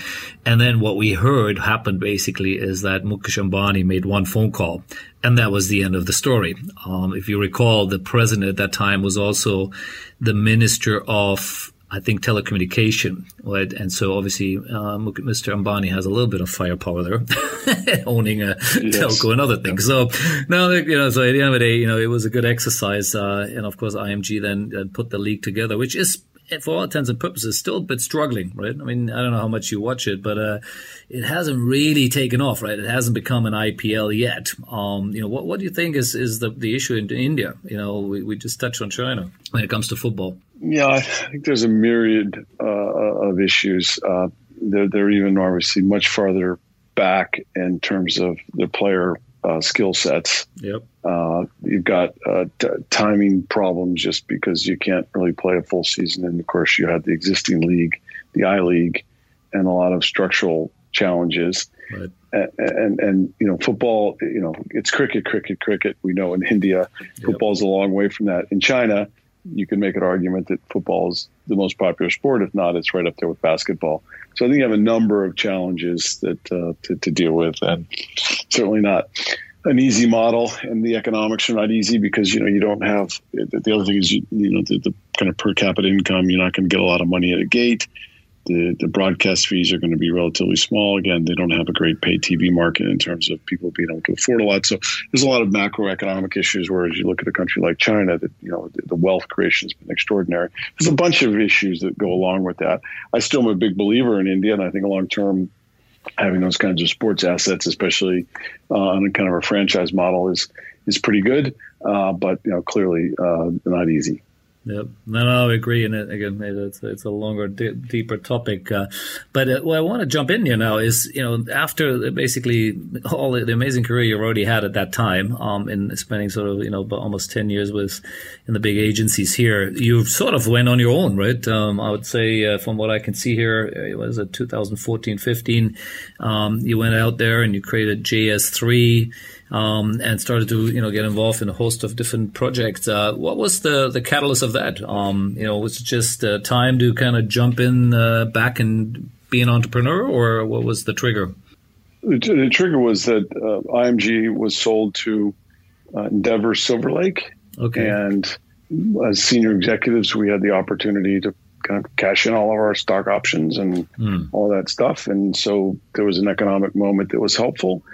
And then what we heard happened basically is that Mukesh Ambani made one phone call, and that was the end of the story. Um, if you recall, the president at that time was also the minister of I think telecommunication, right? And so obviously, um, Mr. Ambani has a little bit of firepower there, owning a yes. telco and other things. So now, you know, so at the end of the day, you know, it was a good exercise, uh, and of course, IMG then uh, put the league together, which is for all intents and purposes, still a bit struggling, right? I mean, I don't know how much you watch it, but uh, it hasn't really taken off, right? It hasn't become an IPL yet. Um, you know, what what do you think is is the, the issue in India? You know, we, we just touched on China when it comes to football. Yeah, I think there's a myriad uh, of issues. Uh, they're they're even obviously much farther back in terms of the player uh, skill sets. Yep. Uh, you've got uh, t- timing problems just because you can't really play a full season, and of course you have the existing league, the I League, and a lot of structural challenges. Right. And, and, and you know football you know it's cricket cricket cricket we know in India yep. football's a long way from that in China you can make an argument that football is the most popular sport. If not, it's right up there with basketball. So I think you have a number of challenges that uh, to, to, deal with, and certainly not an easy model. And the economics are not easy because you know you don't have. The other thing is you, you know the, the kind of per capita income. You're not going to get a lot of money at a gate the, the broadcast fees are going to be relatively small. Again, they don't have a great pay TV market in terms of people being able to afford a lot. So there's a lot of macroeconomic issues. Whereas you look at a country like China, that you know the wealth creation has been extraordinary. There's a bunch of issues that go along with that. I still am a big believer in India, and I think long term having those kinds of sports assets, especially uh, on a kind of a franchise model, is is pretty good. Uh, but you know, clearly uh, not easy. Yep. No, no, I agree. And again, it's, it's a longer, d- deeper topic. Uh, but uh, what I want to jump in here now is, you know, after basically all the amazing career you already had at that time, um, in spending sort of, you know, almost 10 years with in the big agencies here, you sort of went on your own, right? Um, I would say, uh, from what I can see here, it was it 2014, 15. Um, you went out there and you created JS3 um, and started to you know get involved in a host of different projects. Uh, what was the the catalyst of that? Um, you know, was it just uh, time to kind of jump in uh, back and be an entrepreneur, or what was the trigger? The, the trigger was that uh, IMG was sold to uh, Endeavor Silver Lake, okay. and as senior executives, we had the opportunity to kind of cash in all of our stock options and mm. all that stuff. And so there was an economic moment that was helpful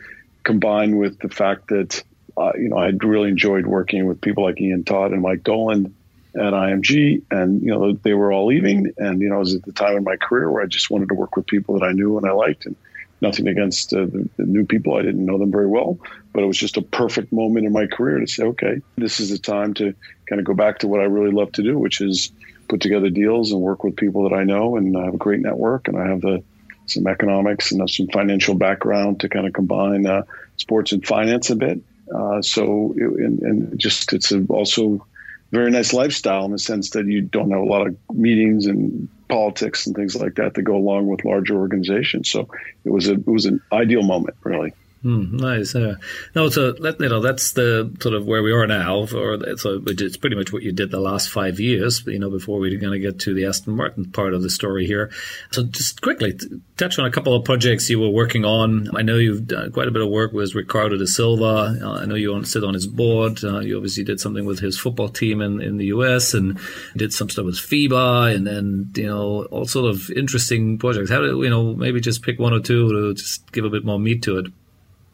combined with the fact that uh, you know I really enjoyed working with people like Ian Todd and Mike Dolan at IMG, and you know they were all leaving, and you know it was at the time in my career where I just wanted to work with people that I knew and I liked, and nothing against uh, the, the, new people. I didn't know them very well, but it was just a perfect moment in my career to say, okay, this is the time to kind of go back to what I really love to do, which is put together deals and work with people that I know, and I have a great network, and I have the some economics and some financial background to kind of combine uh, sports and finance a bit. Uh, so, and, and, just it's a, also very nice lifestyle in the sense that you don't have a lot of meetings and politics and things like that that go along with larger organizations. So it was a it was an ideal moment, really. Mm, nice. Uh, no, so that, you know that's the sort of where we are now. Or so it's pretty much what you did the last five years. You know, before we're going to get to the Aston Martin part of the story here. So just quickly touch on a couple of projects you were working on. I know you've done quite a bit of work with Ricardo da Silva. Uh, I know you sit on his board. Uh, you obviously did something with his football team in, in the U.S. and did some stuff with FIBA, and then you know all sort of interesting projects. How do you know maybe just pick one or two to just give a bit more meat to it?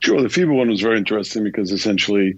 Sure. The FIBA one was very interesting because essentially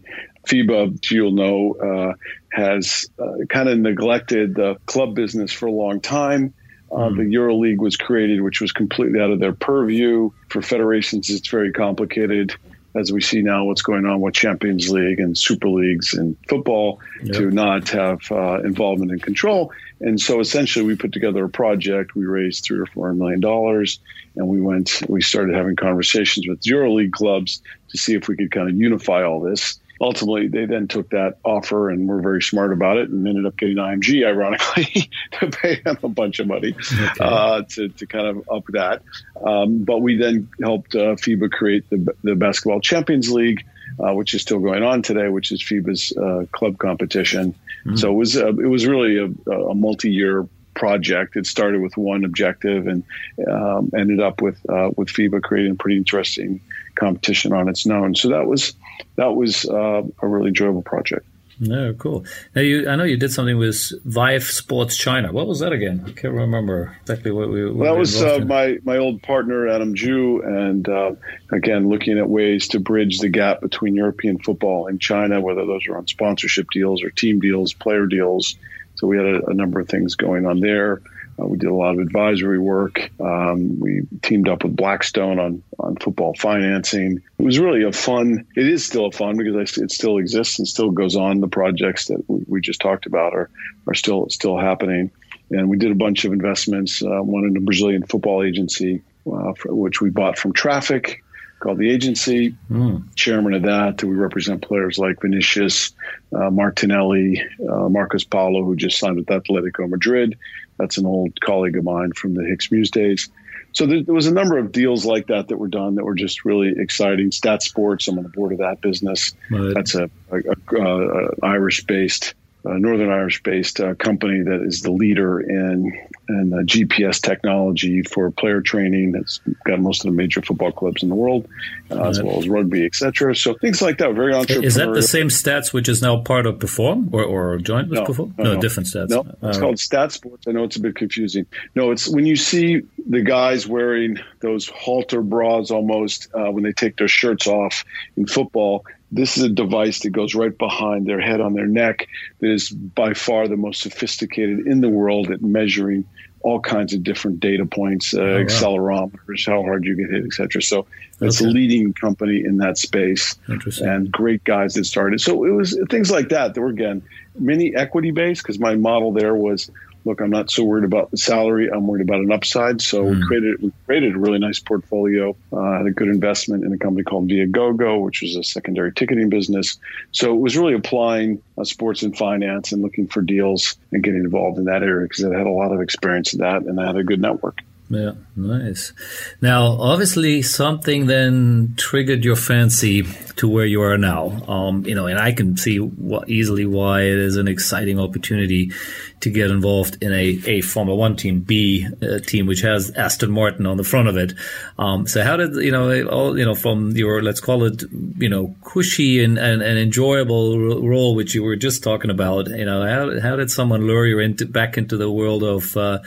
FIBA, as you'll know, uh, has uh, kind of neglected the club business for a long time. Uh, mm. The EuroLeague was created, which was completely out of their purview. For federations, it's very complicated, as we see now what's going on with Champions League and Super Leagues and football yep. to not have uh, involvement and control. And so essentially, we put together a project. We raised three or four million dollars, and we went. We started having conversations with EuroLeague clubs to see if we could kind of unify all this. Ultimately, they then took that offer and were very smart about it, and ended up getting IMG, ironically, to pay them a bunch of money okay. uh, to to kind of up that. Um, but we then helped uh, FIBA create the the Basketball Champions League uh, which is still going on today, which is FIBA's uh, club competition. Mm-hmm. So it was uh, it was really a, a, multi-year project. It started with one objective and um, ended up with uh, with FIBA creating a pretty interesting competition on its own. So that was that was uh, a really enjoyable project. No, cool. Now you, I know you did something with Vive Sports China. What was that again? I can't remember exactly what we. What well, that was uh, my my old partner Adam Zhu, and uh, again looking at ways to bridge the gap between European football and China, whether those are on sponsorship deals or team deals, player deals. So we had a, a number of things going on there. Uh, we did a lot of advisory work. Um, we teamed up with Blackstone on, on football financing. It was really a fun, it is still a fun because it still exists and still goes on. The projects that we, we just talked about are, are still, still happening. And we did a bunch of investments, uh, one in a Brazilian football agency, uh, for, which we bought from Traffic called the agency. Mm. Chairman of that, we represent players like Vinicius, uh, Martinelli, uh, Marcos Paulo, who just signed with Atletico Madrid. That's an old colleague of mine from the Hicks Muse days. So there, there, was a number of deals like that that were done that were just really exciting. Stat Sports, I'm on the board of that business. Right. That's a, a, a, a Irish-based a Northern Irish based uh, company that is the leader in, in uh, GPS technology for player training. That's got most of the major football clubs in the world, uh, as well as rugby, etc. So things like that, very entrepreneurial. Is that the same stats which is now part of Perform or, or joint with no, Perform? No, no, no, different stats. No, it's called Stat Sports. I know it's a bit confusing. No, it's when you see the guys wearing those halter bras almost uh, when they take their shirts off in football this is a device that goes right behind their head on their neck that is by far the most sophisticated in the world at measuring all kinds of different data points, uh, oh, wow. accelerometers, how hard you get hit, etc. So it's okay. a leading company in that space, and great guys that started. So it was things like that that were again many equity based because my model there was look, I'm not so worried about the salary. I'm worried about an upside. So mm. we hmm. created we created a really nice portfolio. Uh, had a good investment in a company called Viagogo, which was a secondary ticketing business. So it was really applying uh, sports and finance and looking for deals and getting involved in that area because I had a lot of experience in that and I had a good network. Yeah, nice. Now, obviously, something then triggered your fancy to where you are now. Um, you know, and I can see what, easily why it is an exciting opportunity to get involved in a, a Formula One team, B uh, team, which has Aston Martin on the front of it. Um, so, how did you know all you know from your let's call it you know cushy and, and, and enjoyable role, which you were just talking about? You know, how how did someone lure you into back into the world of uh,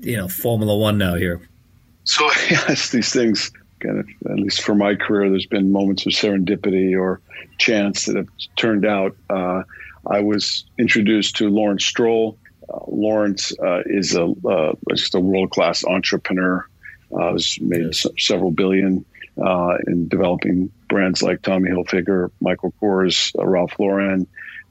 you know Formula One now here? So yes, these things kind of at least for my career, there's been moments of serendipity or chance that have turned out. Uh, I was introduced to Lawrence Stroll. Uh, Lawrence uh, is a uh, just a world class entrepreneur. Uh, has made yes. s- several billion uh, in developing brands like Tommy Hilfiger, Michael Kors, Ralph Lauren,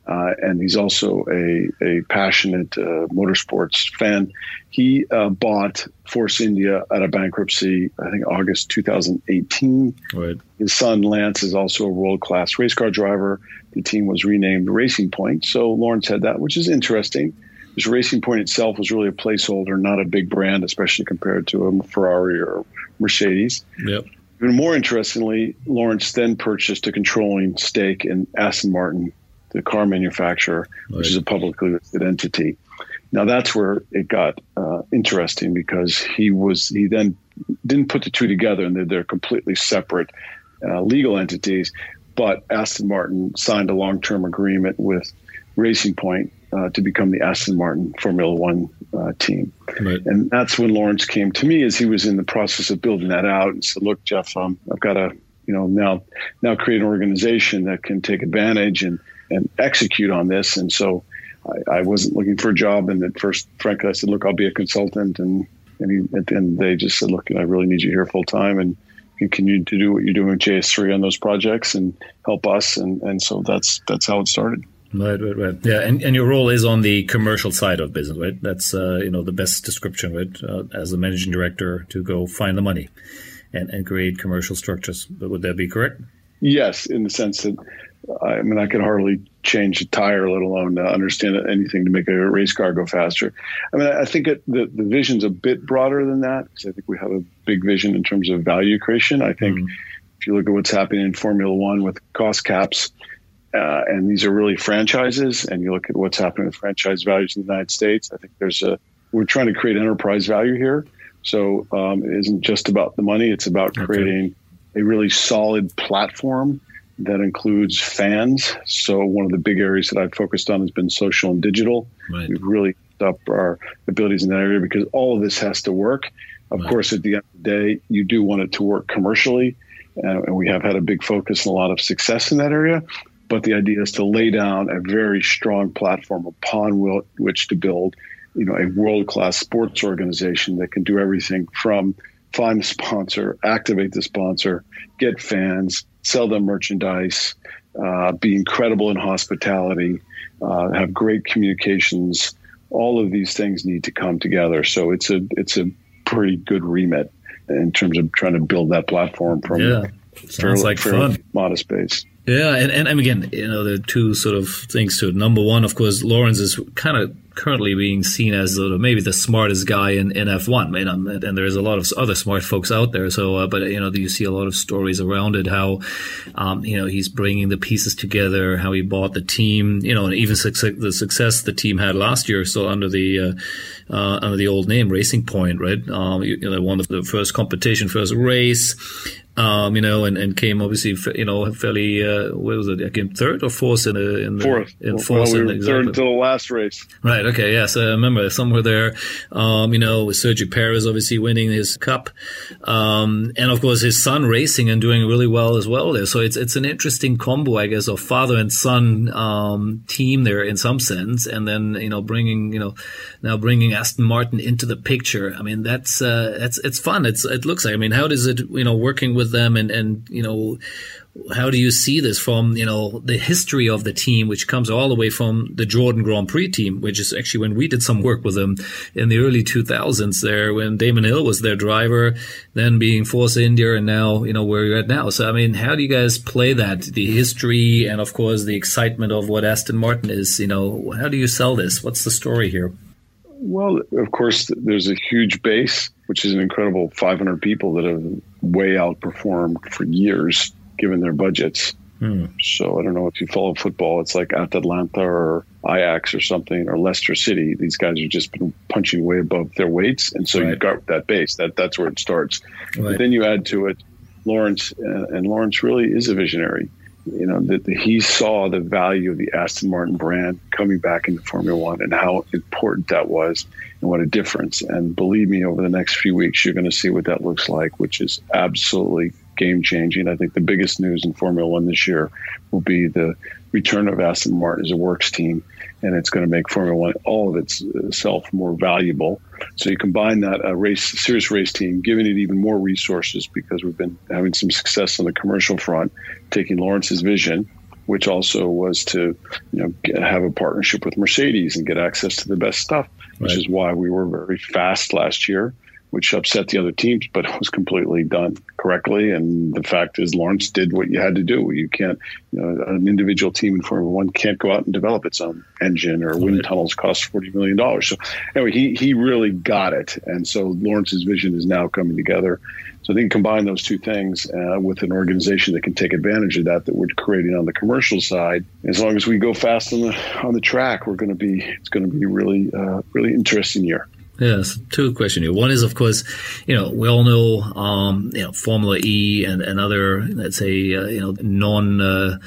uh, and he's also a, a passionate uh, motorsports fan. He uh, bought Force India out of bankruptcy, I think August 2018. Right. His son Lance is also a world class race car driver. The team was renamed Racing Point. So Lawrence had that, which is interesting. This Racing Point itself was really a placeholder, not a big brand, especially compared to a Ferrari or Mercedes. Yep. Even more interestingly, Lawrence then purchased a controlling stake in Aston Martin the car manufacturer, right. which is a publicly listed entity. Now that's where it got uh, interesting because he was he then didn't put the two together and they're, they're completely separate uh, legal entities. But Aston Martin signed a long term agreement with Racing Point uh, to become the Aston Martin Formula One uh, team, right. and that's when Lawrence came to me as he was in the process of building that out and said, "Look, Jeff, um, I've got to you know now now create an organization that can take advantage and." And execute on this. And so I, I, wasn't looking for a job. And at first, frankly, I said, look, I'll be a consultant. And, and he, at the end, they just said, look, I really need you here full time and continue to do what you're doing with JS3 on those projects and help us. And, and so that's, that's how it started. Right, right, right. Yeah, and, and your role is on the commercial side of business, right? That's uh, you know the best description, right? Uh, as a managing director, to go find the money and, and create commercial structures. Would that be correct? Yes, in the sense that I mean, I could hardly change a tire, let alone uh, understand anything to make a race car go faster. I mean, I think it, the the vision's a bit broader than that because I think we have a big vision in terms of value creation. I think mm. if you look at what's happening in Formula One with cost caps, uh, and these are really franchises, and you look at what's happening with franchise values in the United States, I think there's a we're trying to create enterprise value here. So um, it isn't just about the money; it's about creating okay. a really solid platform that includes fans. So one of the big areas that I've focused on has been social and digital. Right. We've really up our abilities in that area because all of this has to work. Of right. course, at the end of the day, you do want it to work commercially, uh, and we have had a big focus and a lot of success in that area. But the idea is to lay down a very strong platform upon which to build, you know, a world-class sports organization that can do everything from find a sponsor, activate the sponsor, get fans, sell them merchandise, uh, be incredible in hospitality, uh, have great communications. All of these things need to come together. So it's a it's a pretty good remit in terms of trying to build that platform from yeah. Sounds fairly, like fun. modest base. Yeah, and, and, and again, you know, there are two sort of things to it. Number one, of course, Lawrence is kind of currently being seen as maybe the smartest guy in, in F1. You know, and there's a lot of other smart folks out there. So, uh, but you know, you see a lot of stories around it. How, um, you know, he's bringing the pieces together. How he bought the team. You know, and even the success the team had last year. So under the uh, uh, under the old name Racing Point, right? Um, you, you know, won the first competition, first race um, you know, and, and came obviously, you know, fairly, uh, what was it? I came third or fourth in the, in the fourth. In well, fourth well, we were third until the last race. Right. Okay. Yes. I remember somewhere there, um, you know, with Sergio Perez obviously winning his cup. Um, and of course his son racing and doing really well as well there. So it's, it's an interesting combo, I guess, of father and son, um, team there in some sense. And then, you know, bringing, you know, now bringing Aston Martin into the picture. I mean, that's, uh, that's, it's fun. It's, it looks like, I mean, how does it, you know, working with with them and, and, you know, how do you see this from, you know, the history of the team, which comes all the way from the Jordan Grand Prix team, which is actually when we did some work with them in the early 2000s there, when Damon Hill was their driver, then being Force India and now, you know, where you're at now. So, I mean, how do you guys play that? The history and, of course, the excitement of what Aston Martin is, you know, how do you sell this? What's the story here? Well, of course, there's a huge base, which is an incredible 500 people that have way outperformed for years, given their budgets. Hmm. So I don't know if you follow football. It's like Atalanta or Ajax or something or Leicester City. These guys have just been punching way above their weights, and so right. you've got that base. That that's where it starts. Right. But then you add to it Lawrence, uh, and Lawrence really is a visionary you know that he saw the value of the Aston Martin brand coming back into Formula One and how important that was and what a difference. And believe me, over the next few weeks, you're going to see what that looks like, which is absolutely game changing. I think the biggest news in Formula One this year will be the return of Aston Martin as a works team, and it's going to make Formula One all of itself uh, more valuable. So you combine that a race, serious race team, giving it even more resources because we've been having some success on the commercial front, taking Lawrence's vision. Which also was to, you know, get, have a partnership with Mercedes and get access to the best stuff, which right. is why we were very fast last year which upset the other teams, but it was completely done correctly. And the fact is, Lawrence did what you had to do. You can't, you know, an individual team in Formula One can't go out and develop its own engine or wind tunnels cost forty million dollars. So anyway, he he really got it, and so Lawrence's vision is now coming together. So I think combine those two things uh, with an organization that can take advantage of that that we're creating on the commercial side. As long as we go fast on the on the track, we're going to be it's going to be really uh, really interesting year. Yes, two questions here. One is, of course, you know, we all know, um, you know, Formula E and, and other, let's say, uh, you know, non uh,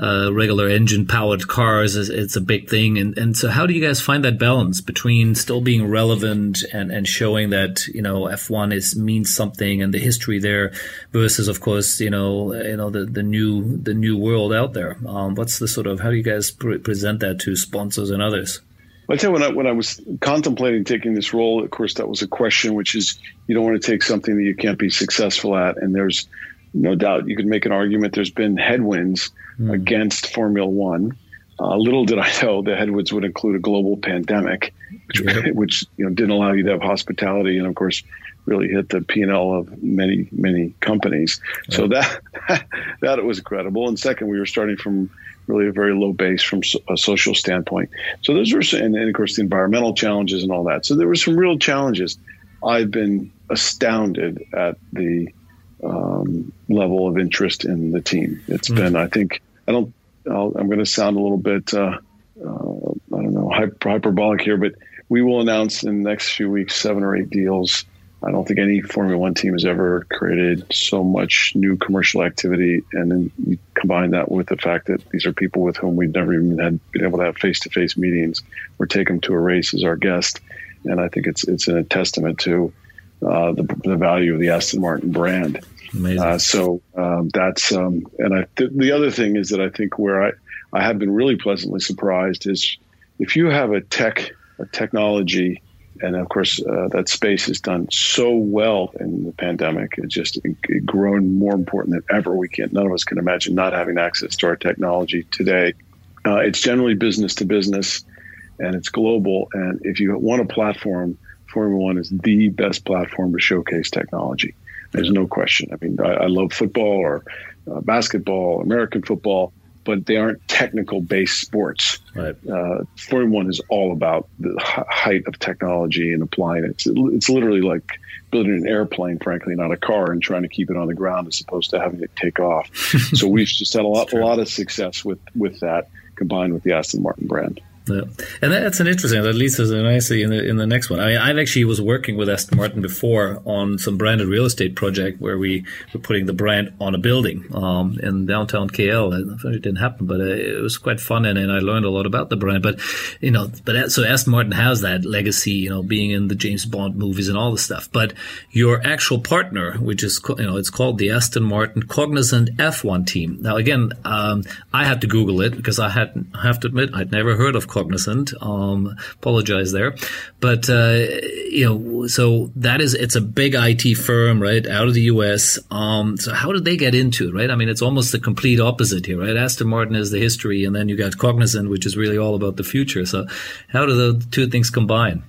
uh, regular engine powered cars is it's a big thing. And, and so, how do you guys find that balance between still being relevant and, and showing that you know F1 is means something and the history there, versus, of course, you know, you know the, the new the new world out there. Um, what's the sort of how do you guys pre- present that to sponsors and others? I tell you, when I, when I was contemplating taking this role, of course, that was a question, which is you don't want to take something that you can't be successful at. And there's no doubt you could make an argument there's been headwinds mm. against Formula One. Uh, little did I know the headwinds would include a global pandemic, which, yep. which you know didn't allow you to have hospitality, and of course, really hit the P and L of many many companies. So that that was incredible. And second, we were starting from really a very low base from a social standpoint. So those were, and, and of course the environmental challenges and all that. So there were some real challenges. I've been astounded at the um, level of interest in the team. It's mm been, I think, I don't, i am going to sound a little bit, uh, uh, I don't know, hyper, hyperbolic here, but we will announce in the next few weeks seven or eight deals I don't think any Formula One team has ever created so much new commercial activity. And then you combine that with the fact that these are people with whom we've never even had been able to have face to face meetings or take them to a race as our guest. And I think it's it's a testament to uh, the, the value of the Aston Martin brand. Uh, so um, that's um, and I th- the other thing is that I think where I I have been really pleasantly surprised is if you have a tech a technology and of course uh, that space has done so well in the pandemic. It's just grown more important than ever. We can't none of us can imagine not having access to our technology today. Uh, it's generally business to business and it's global. And if you want a platform formula one is the best platform to showcase technology. There's no question. I mean i, I love football or uh, basketball american football but they aren't technical based sports. Right. Uh, Formula One is all about the height of technology and applying it. It's, it's literally like building an airplane, frankly, not a car, and trying to keep it on the ground as opposed to having it take off. so we've just had a lot, a lot of success with with that combined with the Aston Martin brand. Yeah. And that's an interesting. That leads us nicely in the in the next one. I mean, I actually was working with Aston Martin before on some branded real estate project where we were putting the brand on a building um, in downtown KL. It didn't happen, but uh, it was quite fun, and, and I learned a lot about the brand. But you know, but so Aston Martin has that legacy, you know, being in the James Bond movies and all the stuff. But your actual partner, which is you know, it's called the Aston Martin Cognizant F1 team. Now, again, um, I had to Google it because I had I have to admit I'd never heard of cognizant. Um, apologize there, but uh, you know, so that is it's a big IT firm, right, out of the U.S. Um, so how did they get into it, right? I mean, it's almost the complete opposite here, right? Aston Martin is the history, and then you got Cognizant, which is really all about the future. So how do the two things combine?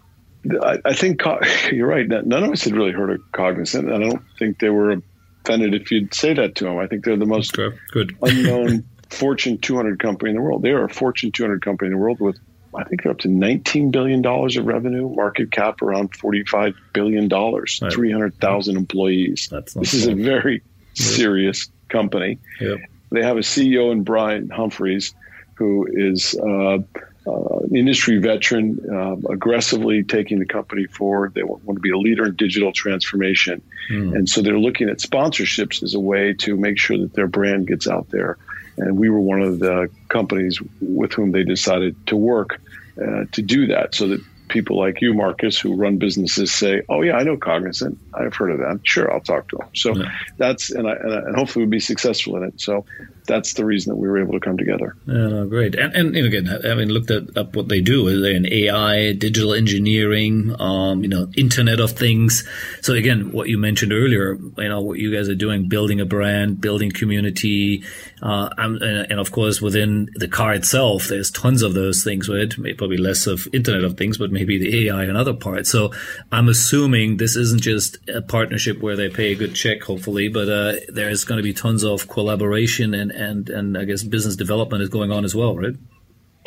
I, I think you're right. None of us had really heard of Cognizant. and I don't think they were offended if you'd say that to them. I think they're the most Good. unknown Fortune 200 company in the world. They are a Fortune 200 company in the world with, I think, they're up to 19 billion dollars of revenue, market cap around 45 billion dollars, right. 300,000 employees. this fun. is a very serious company. Yep. They have a CEO in Brian Humphries, who is uh, uh, industry veteran, uh, aggressively taking the company forward. They want, want to be a leader in digital transformation. Mm. And so they're looking at sponsorships as a way to make sure that their brand gets out there and we were one of the companies with whom they decided to work uh, to do that so that people like you, Marcus, who run businesses say, "Oh yeah, I know Cognizant. I've heard of that. Sure, I'll talk to them." So yeah. that's and, I, and hopefully we'll be successful in it. So that's the reason that we were able to come together. Yeah, no, great. And, and, and again, having looked at, up what they do, is they in AI, digital engineering, um, you know, Internet of Things. So again, what you mentioned earlier, you know, what you guys are doing, building a brand, building community, uh, and, and, of course within the car itself, there's tons of those things. Right, probably less of Internet of Things, but maybe the AI and other parts. So I'm assuming this isn't just a partnership where they pay a good check, hopefully, but uh, there's going to be tons of collaboration and and and I guess business development is going on as well, right?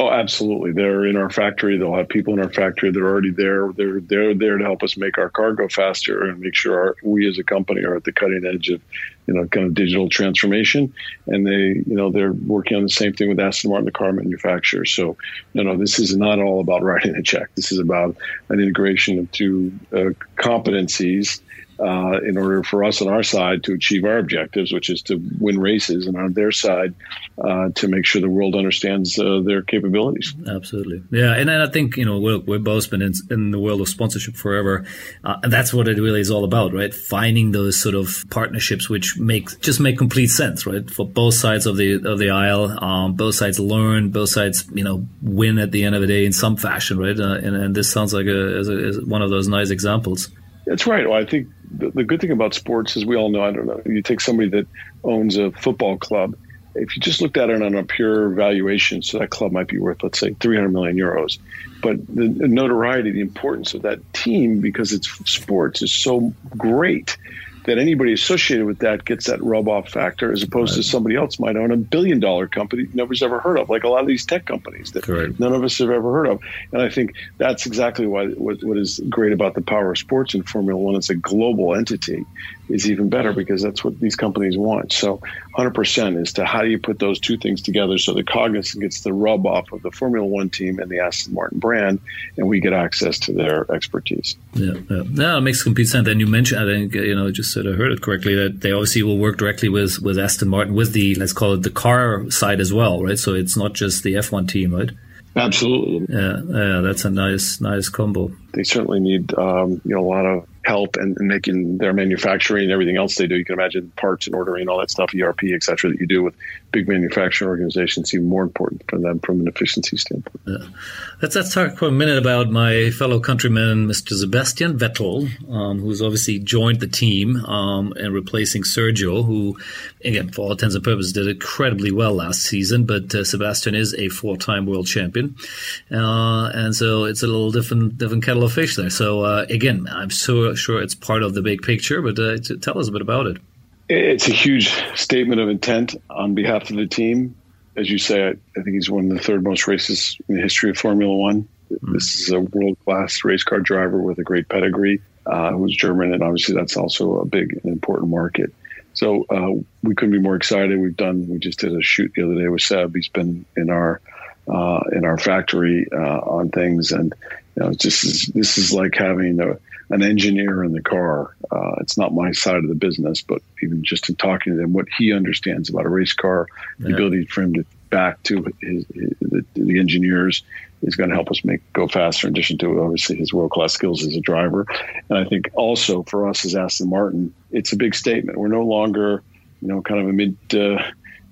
Oh, absolutely. They're in our factory. They'll have people in our factory. They're already there. They're they're there to help us make our car go faster and make sure our, we as a company are at the cutting edge of, you know, kind of digital transformation. And they, you know, they're working on the same thing with Aston Martin, the car manufacturer. So, you know, this is not all about writing a check. This is about an integration of two uh, competencies uh, in order for us on our side to achieve our objectives, which is to win races, and on their side uh, to make sure the world understands uh, their capabilities. Absolutely, yeah. And, and I think you know we've, we've both been in, in, the world of sponsorship forever, uh, and that's what it really is all about, right? Finding those sort of partnerships which make just make complete sense, right, for both sides of the of the aisle. Um, both sides learn, both sides you know win at the end of the day in some fashion, right? Uh, and, and, this sounds like a, as a, one of those nice examples. That's right. Well, I think the, the, good thing about sports, as we all know, I don't know, you take somebody that owns a football club. If you just looked at it on a pure valuation, so that club might be worth, let's say, 300 million euros. But the notoriety, the importance of that team, because it's sports, is so great that anybody associated with that gets that rub off factor as opposed right. to somebody else might own a billion dollar company nobody's ever heard of, like a lot of these tech companies that Correct. none of us have ever heard of. And I think that's exactly why what, what is great about the power of sports in Formula One. It's a global entity is even better because that's what these companies want. So 100% as to how do you put those two things together so the Cognizant gets the rub off of the Formula One team and the Aston Martin brand, and we get access to their expertise. Yeah, yeah. no, it makes complete sense. And you mentioned, I think, you know, just sort of heard it correctly that they obviously will work directly with with Aston Martin with the let's call it the car side as well, right? So it's not just the F1 team, right? Absolutely. Yeah, yeah, that's a nice, nice combo. They certainly need, um, you know, a lot of help and, making their manufacturing and everything else they do. You can imagine parts and ordering, all that stuff, ERP, et cetera, that you do with big manufacturing organizations seem more important for them from an efficiency standpoint. Yeah. Let's, let's talk for a minute about my fellow countryman, Mr. Sebastian Vettel, um, who's obviously joined the team um, and replacing Sergio, who, again, for all intents and purposes, did incredibly well last season. But uh, Sebastian is a four-time world champion, uh, and so it's a little different, different kettle of fish there. So uh, again, I'm so sure it's part of the big picture, but uh, tell us a bit about it. It's a huge statement of intent on behalf of the team. As you say, I, I think he's won the third most races in the history of Formula One. Mm. This is a world class race car driver with a great pedigree uh, who's German, and obviously that's also a big and important market. So uh, we couldn't be more excited. We've done. We just did a shoot the other day with Seb. He's been in our uh, in our factory uh, on things, and you know, this is this is like having a an engineer in the car. Uh, it's not my side of the business, but even just in talking to him, what he understands about a race car, yeah. the ability for him to back to his, his the, the, engineers is going to help us make go faster. In addition to obviously his world class skills as a driver, and I think also for us as Aston Martin, it's a big statement. We're no longer, you know, kind of a mid uh,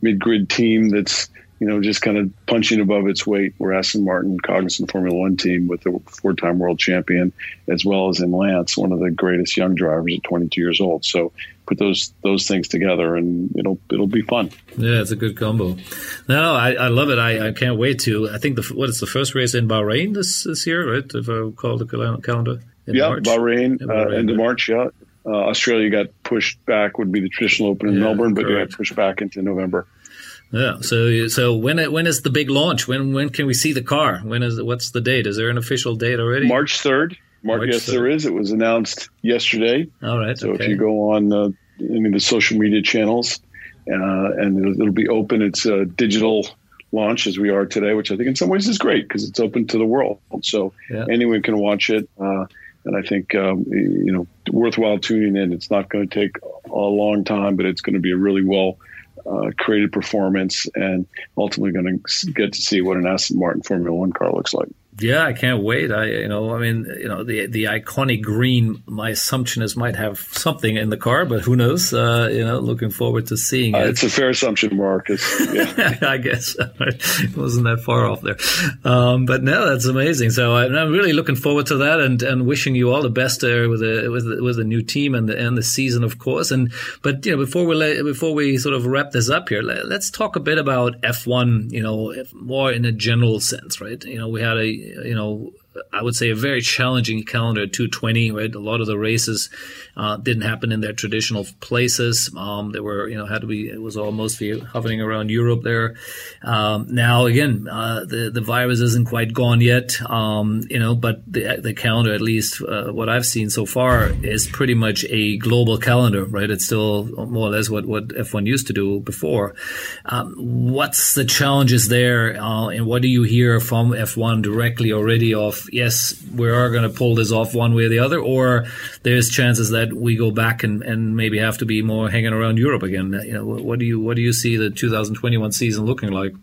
mid grid team that's you know, just kind of punching above its weight. We're Aston Martin Cognizant Formula One team with a four-time world champion, as well as in Lance, one of the greatest young drivers at 22 years old. So put those those things together, and it'll it'll be fun. Yeah, it's a good combo. No, I, I love it. I, I can't wait to. I think the what is the first race in Bahrain this this year, right? If I recall the calendar. yeah, March. Bahrain, Bahrain uh, end of March. Yeah. Uh, Australia got pushed back. Would be the traditional Open in yeah, Melbourne, but correct. got pushed back into November. Yeah. So so when when is the big launch? When when can we see the car? When is what's the date? Is there an official date already? March third. March, March yes, 3rd. there is. It was announced yesterday. All right. So okay. if you go on uh, any of the social media channels, uh, and it'll, it'll, be open. It's a digital launch as we are today, which I think in some ways is great because it's open to the world. So yeah. anyone can watch it. Uh, and I think um, you know worthwhile tuning in. It's not going to take a long time, but it's going to be a really well uh, created performance and ultimately going to get to see what an Aston Martin Formula One car looks like. Yeah, I can't wait. I, you know, I mean, you know, the the iconic green. My assumption is might have something in the car, but who knows? Uh, you know, looking forward to seeing uh, it. It's a fair assumption, Marcus. Yeah. I guess it wasn't that far off there. Um, but no, that's amazing. So I, am really looking forward to that, and, and wishing you all the best there with the with the, with the new team and the and the season, of course. And but you know, before we let, before we sort of wrap this up here, let, let's talk a bit about F1. You know, more in a general sense, right? You know, we had a you know I would say a very challenging calendar at 220. Right, a lot of the races uh, didn't happen in their traditional places. Um, they were, you know, had to be. It was all mostly hovering around Europe there. Um, now again, uh, the the virus isn't quite gone yet. Um, you know, but the the calendar, at least uh, what I've seen so far, is pretty much a global calendar. Right, it's still more or less what what F1 used to do before. Um, what's the challenges there, uh, and what do you hear from F1 directly already? Of yes, we are going to pull this off one way or the other, or there's chances that we go back and, and maybe have to be more hanging around Europe again. You know, what do you what do you see the 2021 season looking like?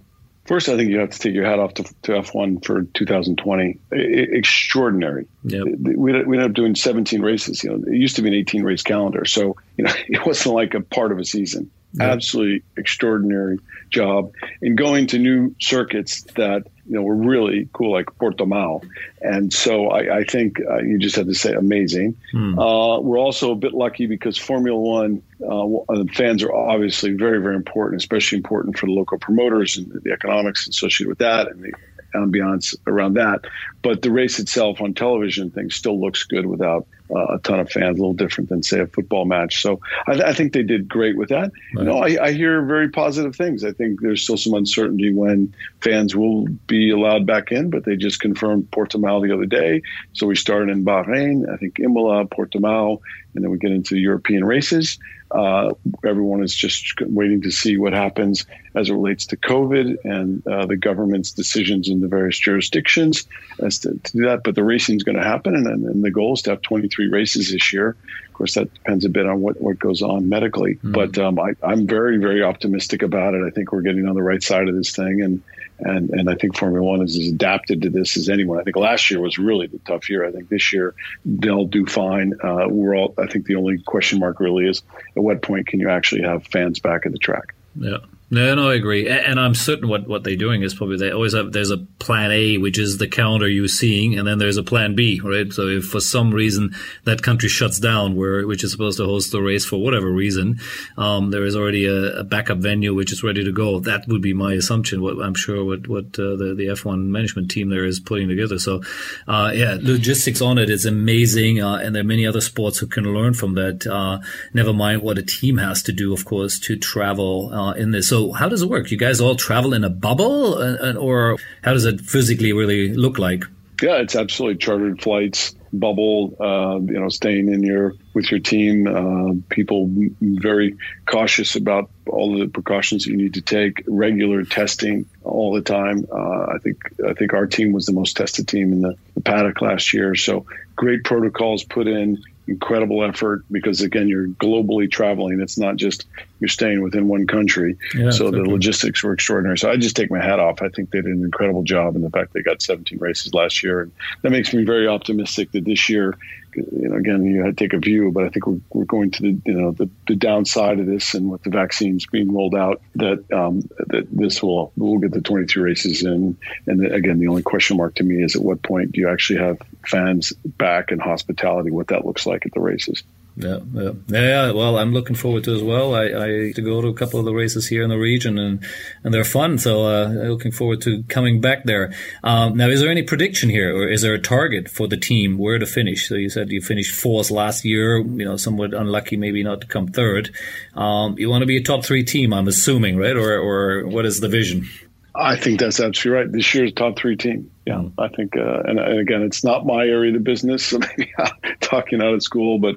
First, I think you have to take your hat off to, to F1 for 2020. extraordinary. Yep. We, we ended up doing 17 races. You know, it used to be an 18 race calendar, so you know it wasn't like a part of a season. Yep. Absolutely extraordinary job in going to new circuits that you know were really cool, like Porto Portimao. And so I, I think uh, you just have to say amazing. Hmm. Uh, we're also a bit lucky because Formula One uh, fans are obviously very, very important, especially important for the local promoters and the economics associated with that and the ambiance around that. But the race itself on television thing still looks good without uh, a ton of fans, a little different than say a football match. So I, I think they did great with that. Right. You know, I, I, hear very positive things. I think there's still some uncertainty when fans will be allowed back in, but they just confirmed Portimao the other day. So we started in Bahrain, I think Imola, Portimao, and then we get into European races. Uh, everyone is just waiting to see what happens as it relates to COVID and uh, the government's decisions in the various jurisdictions as to, to do that. But the racing is going to happen, and, and, the goal is to have 23 races this year. Of course, that depends a bit on what, what goes on medically. Mm-hmm. But um, I, I'm very, very optimistic about it. I think we're getting on the right side of this thing, and and and I think Formula One is as adapted to this as anyone. I think last year was really the tough year. I think this year they'll do fine. Uh, we're all. I think the only question mark really is at what point can you actually have fans back at the track? Yeah. No, no, I agree, and I'm certain what, what they're doing is probably they always have. There's a plan A, which is the calendar you're seeing, and then there's a plan B, right? So if for some reason that country shuts down, where which is supposed to host the race for whatever reason, um, there is already a, a, backup venue which is ready to go. That would be my assumption. What I'm sure what what uh, the the F1 management team there is putting together. So, uh, yeah, logistics on it is amazing, uh, and there are many other sports who can learn from that. Uh, never mind what a team has to do, of course, to travel uh, in this. So how does it work? You guys all travel in a bubble, uh, or how does it physically really look like? Yeah, it's absolutely chartered flights, bubble. Uh, you know, staying in your with your team. Uh, people very cautious about all the precautions you need to take. Regular testing all the time. Uh, I think I think our team was the most tested team in the, the paddock last year. So great protocols put in incredible effort because again you're globally traveling it's not just you're staying within one country. Yeah, so the logistics were extraordinary. So i just take my hat off. I think they did an incredible job in the fact they got 17 races last year. And that makes me very optimistic that this year you know, again, you had to take a view, but I think we're, we're going to the, you know, the, the downside of this and with the vaccines being rolled out that, um, that this will, we'll get the 22 races in. And the, again, the only question mark to me is at what point do you actually have fans back and hospitality, what that looks like at the races. Yeah, yeah, yeah. Well, I'm looking forward to as well. I, I to go to a couple of the races here in the region, and and they're fun. So uh, looking forward to coming back there. Um, now, is there any prediction here, or is there a target for the team where to finish? So you said you finished fourth last year. You know, somewhat unlucky, maybe not to come third. Um, you want to be a top three team, I'm assuming, right? Or or what is the vision? I think that's absolutely right. This year's top three team. Yeah, mm. I think, uh, and, and, again, it's not my area of business, so maybe I'm talking out of school, but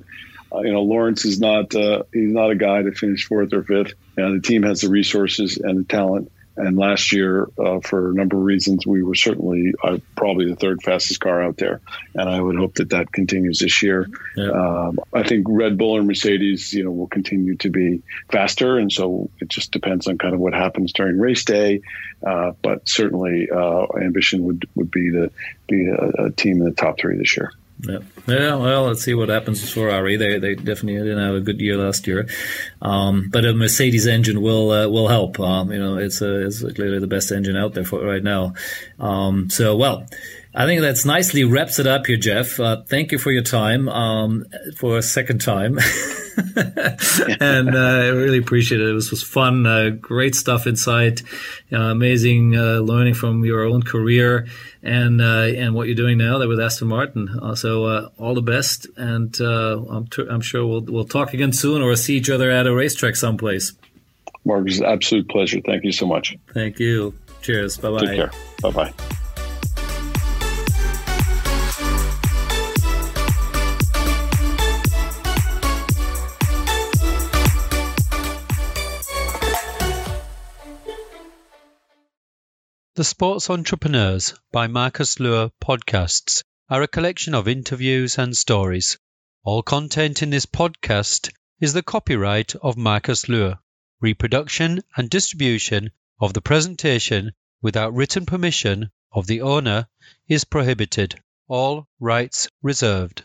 uh, you know, Lawrence is not uh, he's not a guy to finish fourth or fifth. And the team has the resources and the talent. And last year, uh, for a number of reasons, we were certainly uh, probably the third fastest car out there. And I would hope that that continues this year. Yeah. Um, I think Red Bull and Mercedes, you know, will continue to be faster. And so it just depends on kind of what happens during race day. Uh, but certainly, uh, ambition would would be to be a, a team in the top three this year. Yeah. Yeah. Well, let's see what happens with Ferrari. They they definitely didn't have a good year last year, um, but a Mercedes engine will uh, will help. Um, you know, it's a, it's clearly the best engine out there for right now. Um, so well. I think that's nicely wraps it up here, Jeff. Uh, thank you for your time um, for a second time. and uh, I really appreciate it. It was, fun, uh, great stuff inside, uh, amazing uh, learning from your own career and uh, and what you're doing now there with Aston Martin. so all the best, and I'm, t- I'm sure we'll we'll talk again soon or see each other at a racetrack someplace. Mark, it's an absolute pleasure. Thank you so much. Thank you. Cheers. Bye bye. Take care. Bye bye. The Sports Entrepreneurs by Marcus Luer podcasts are a collection of interviews and stories. All content in this podcast is the copyright of Marcus Luer. Reproduction and distribution of the presentation without written permission of the owner is prohibited. All rights reserved.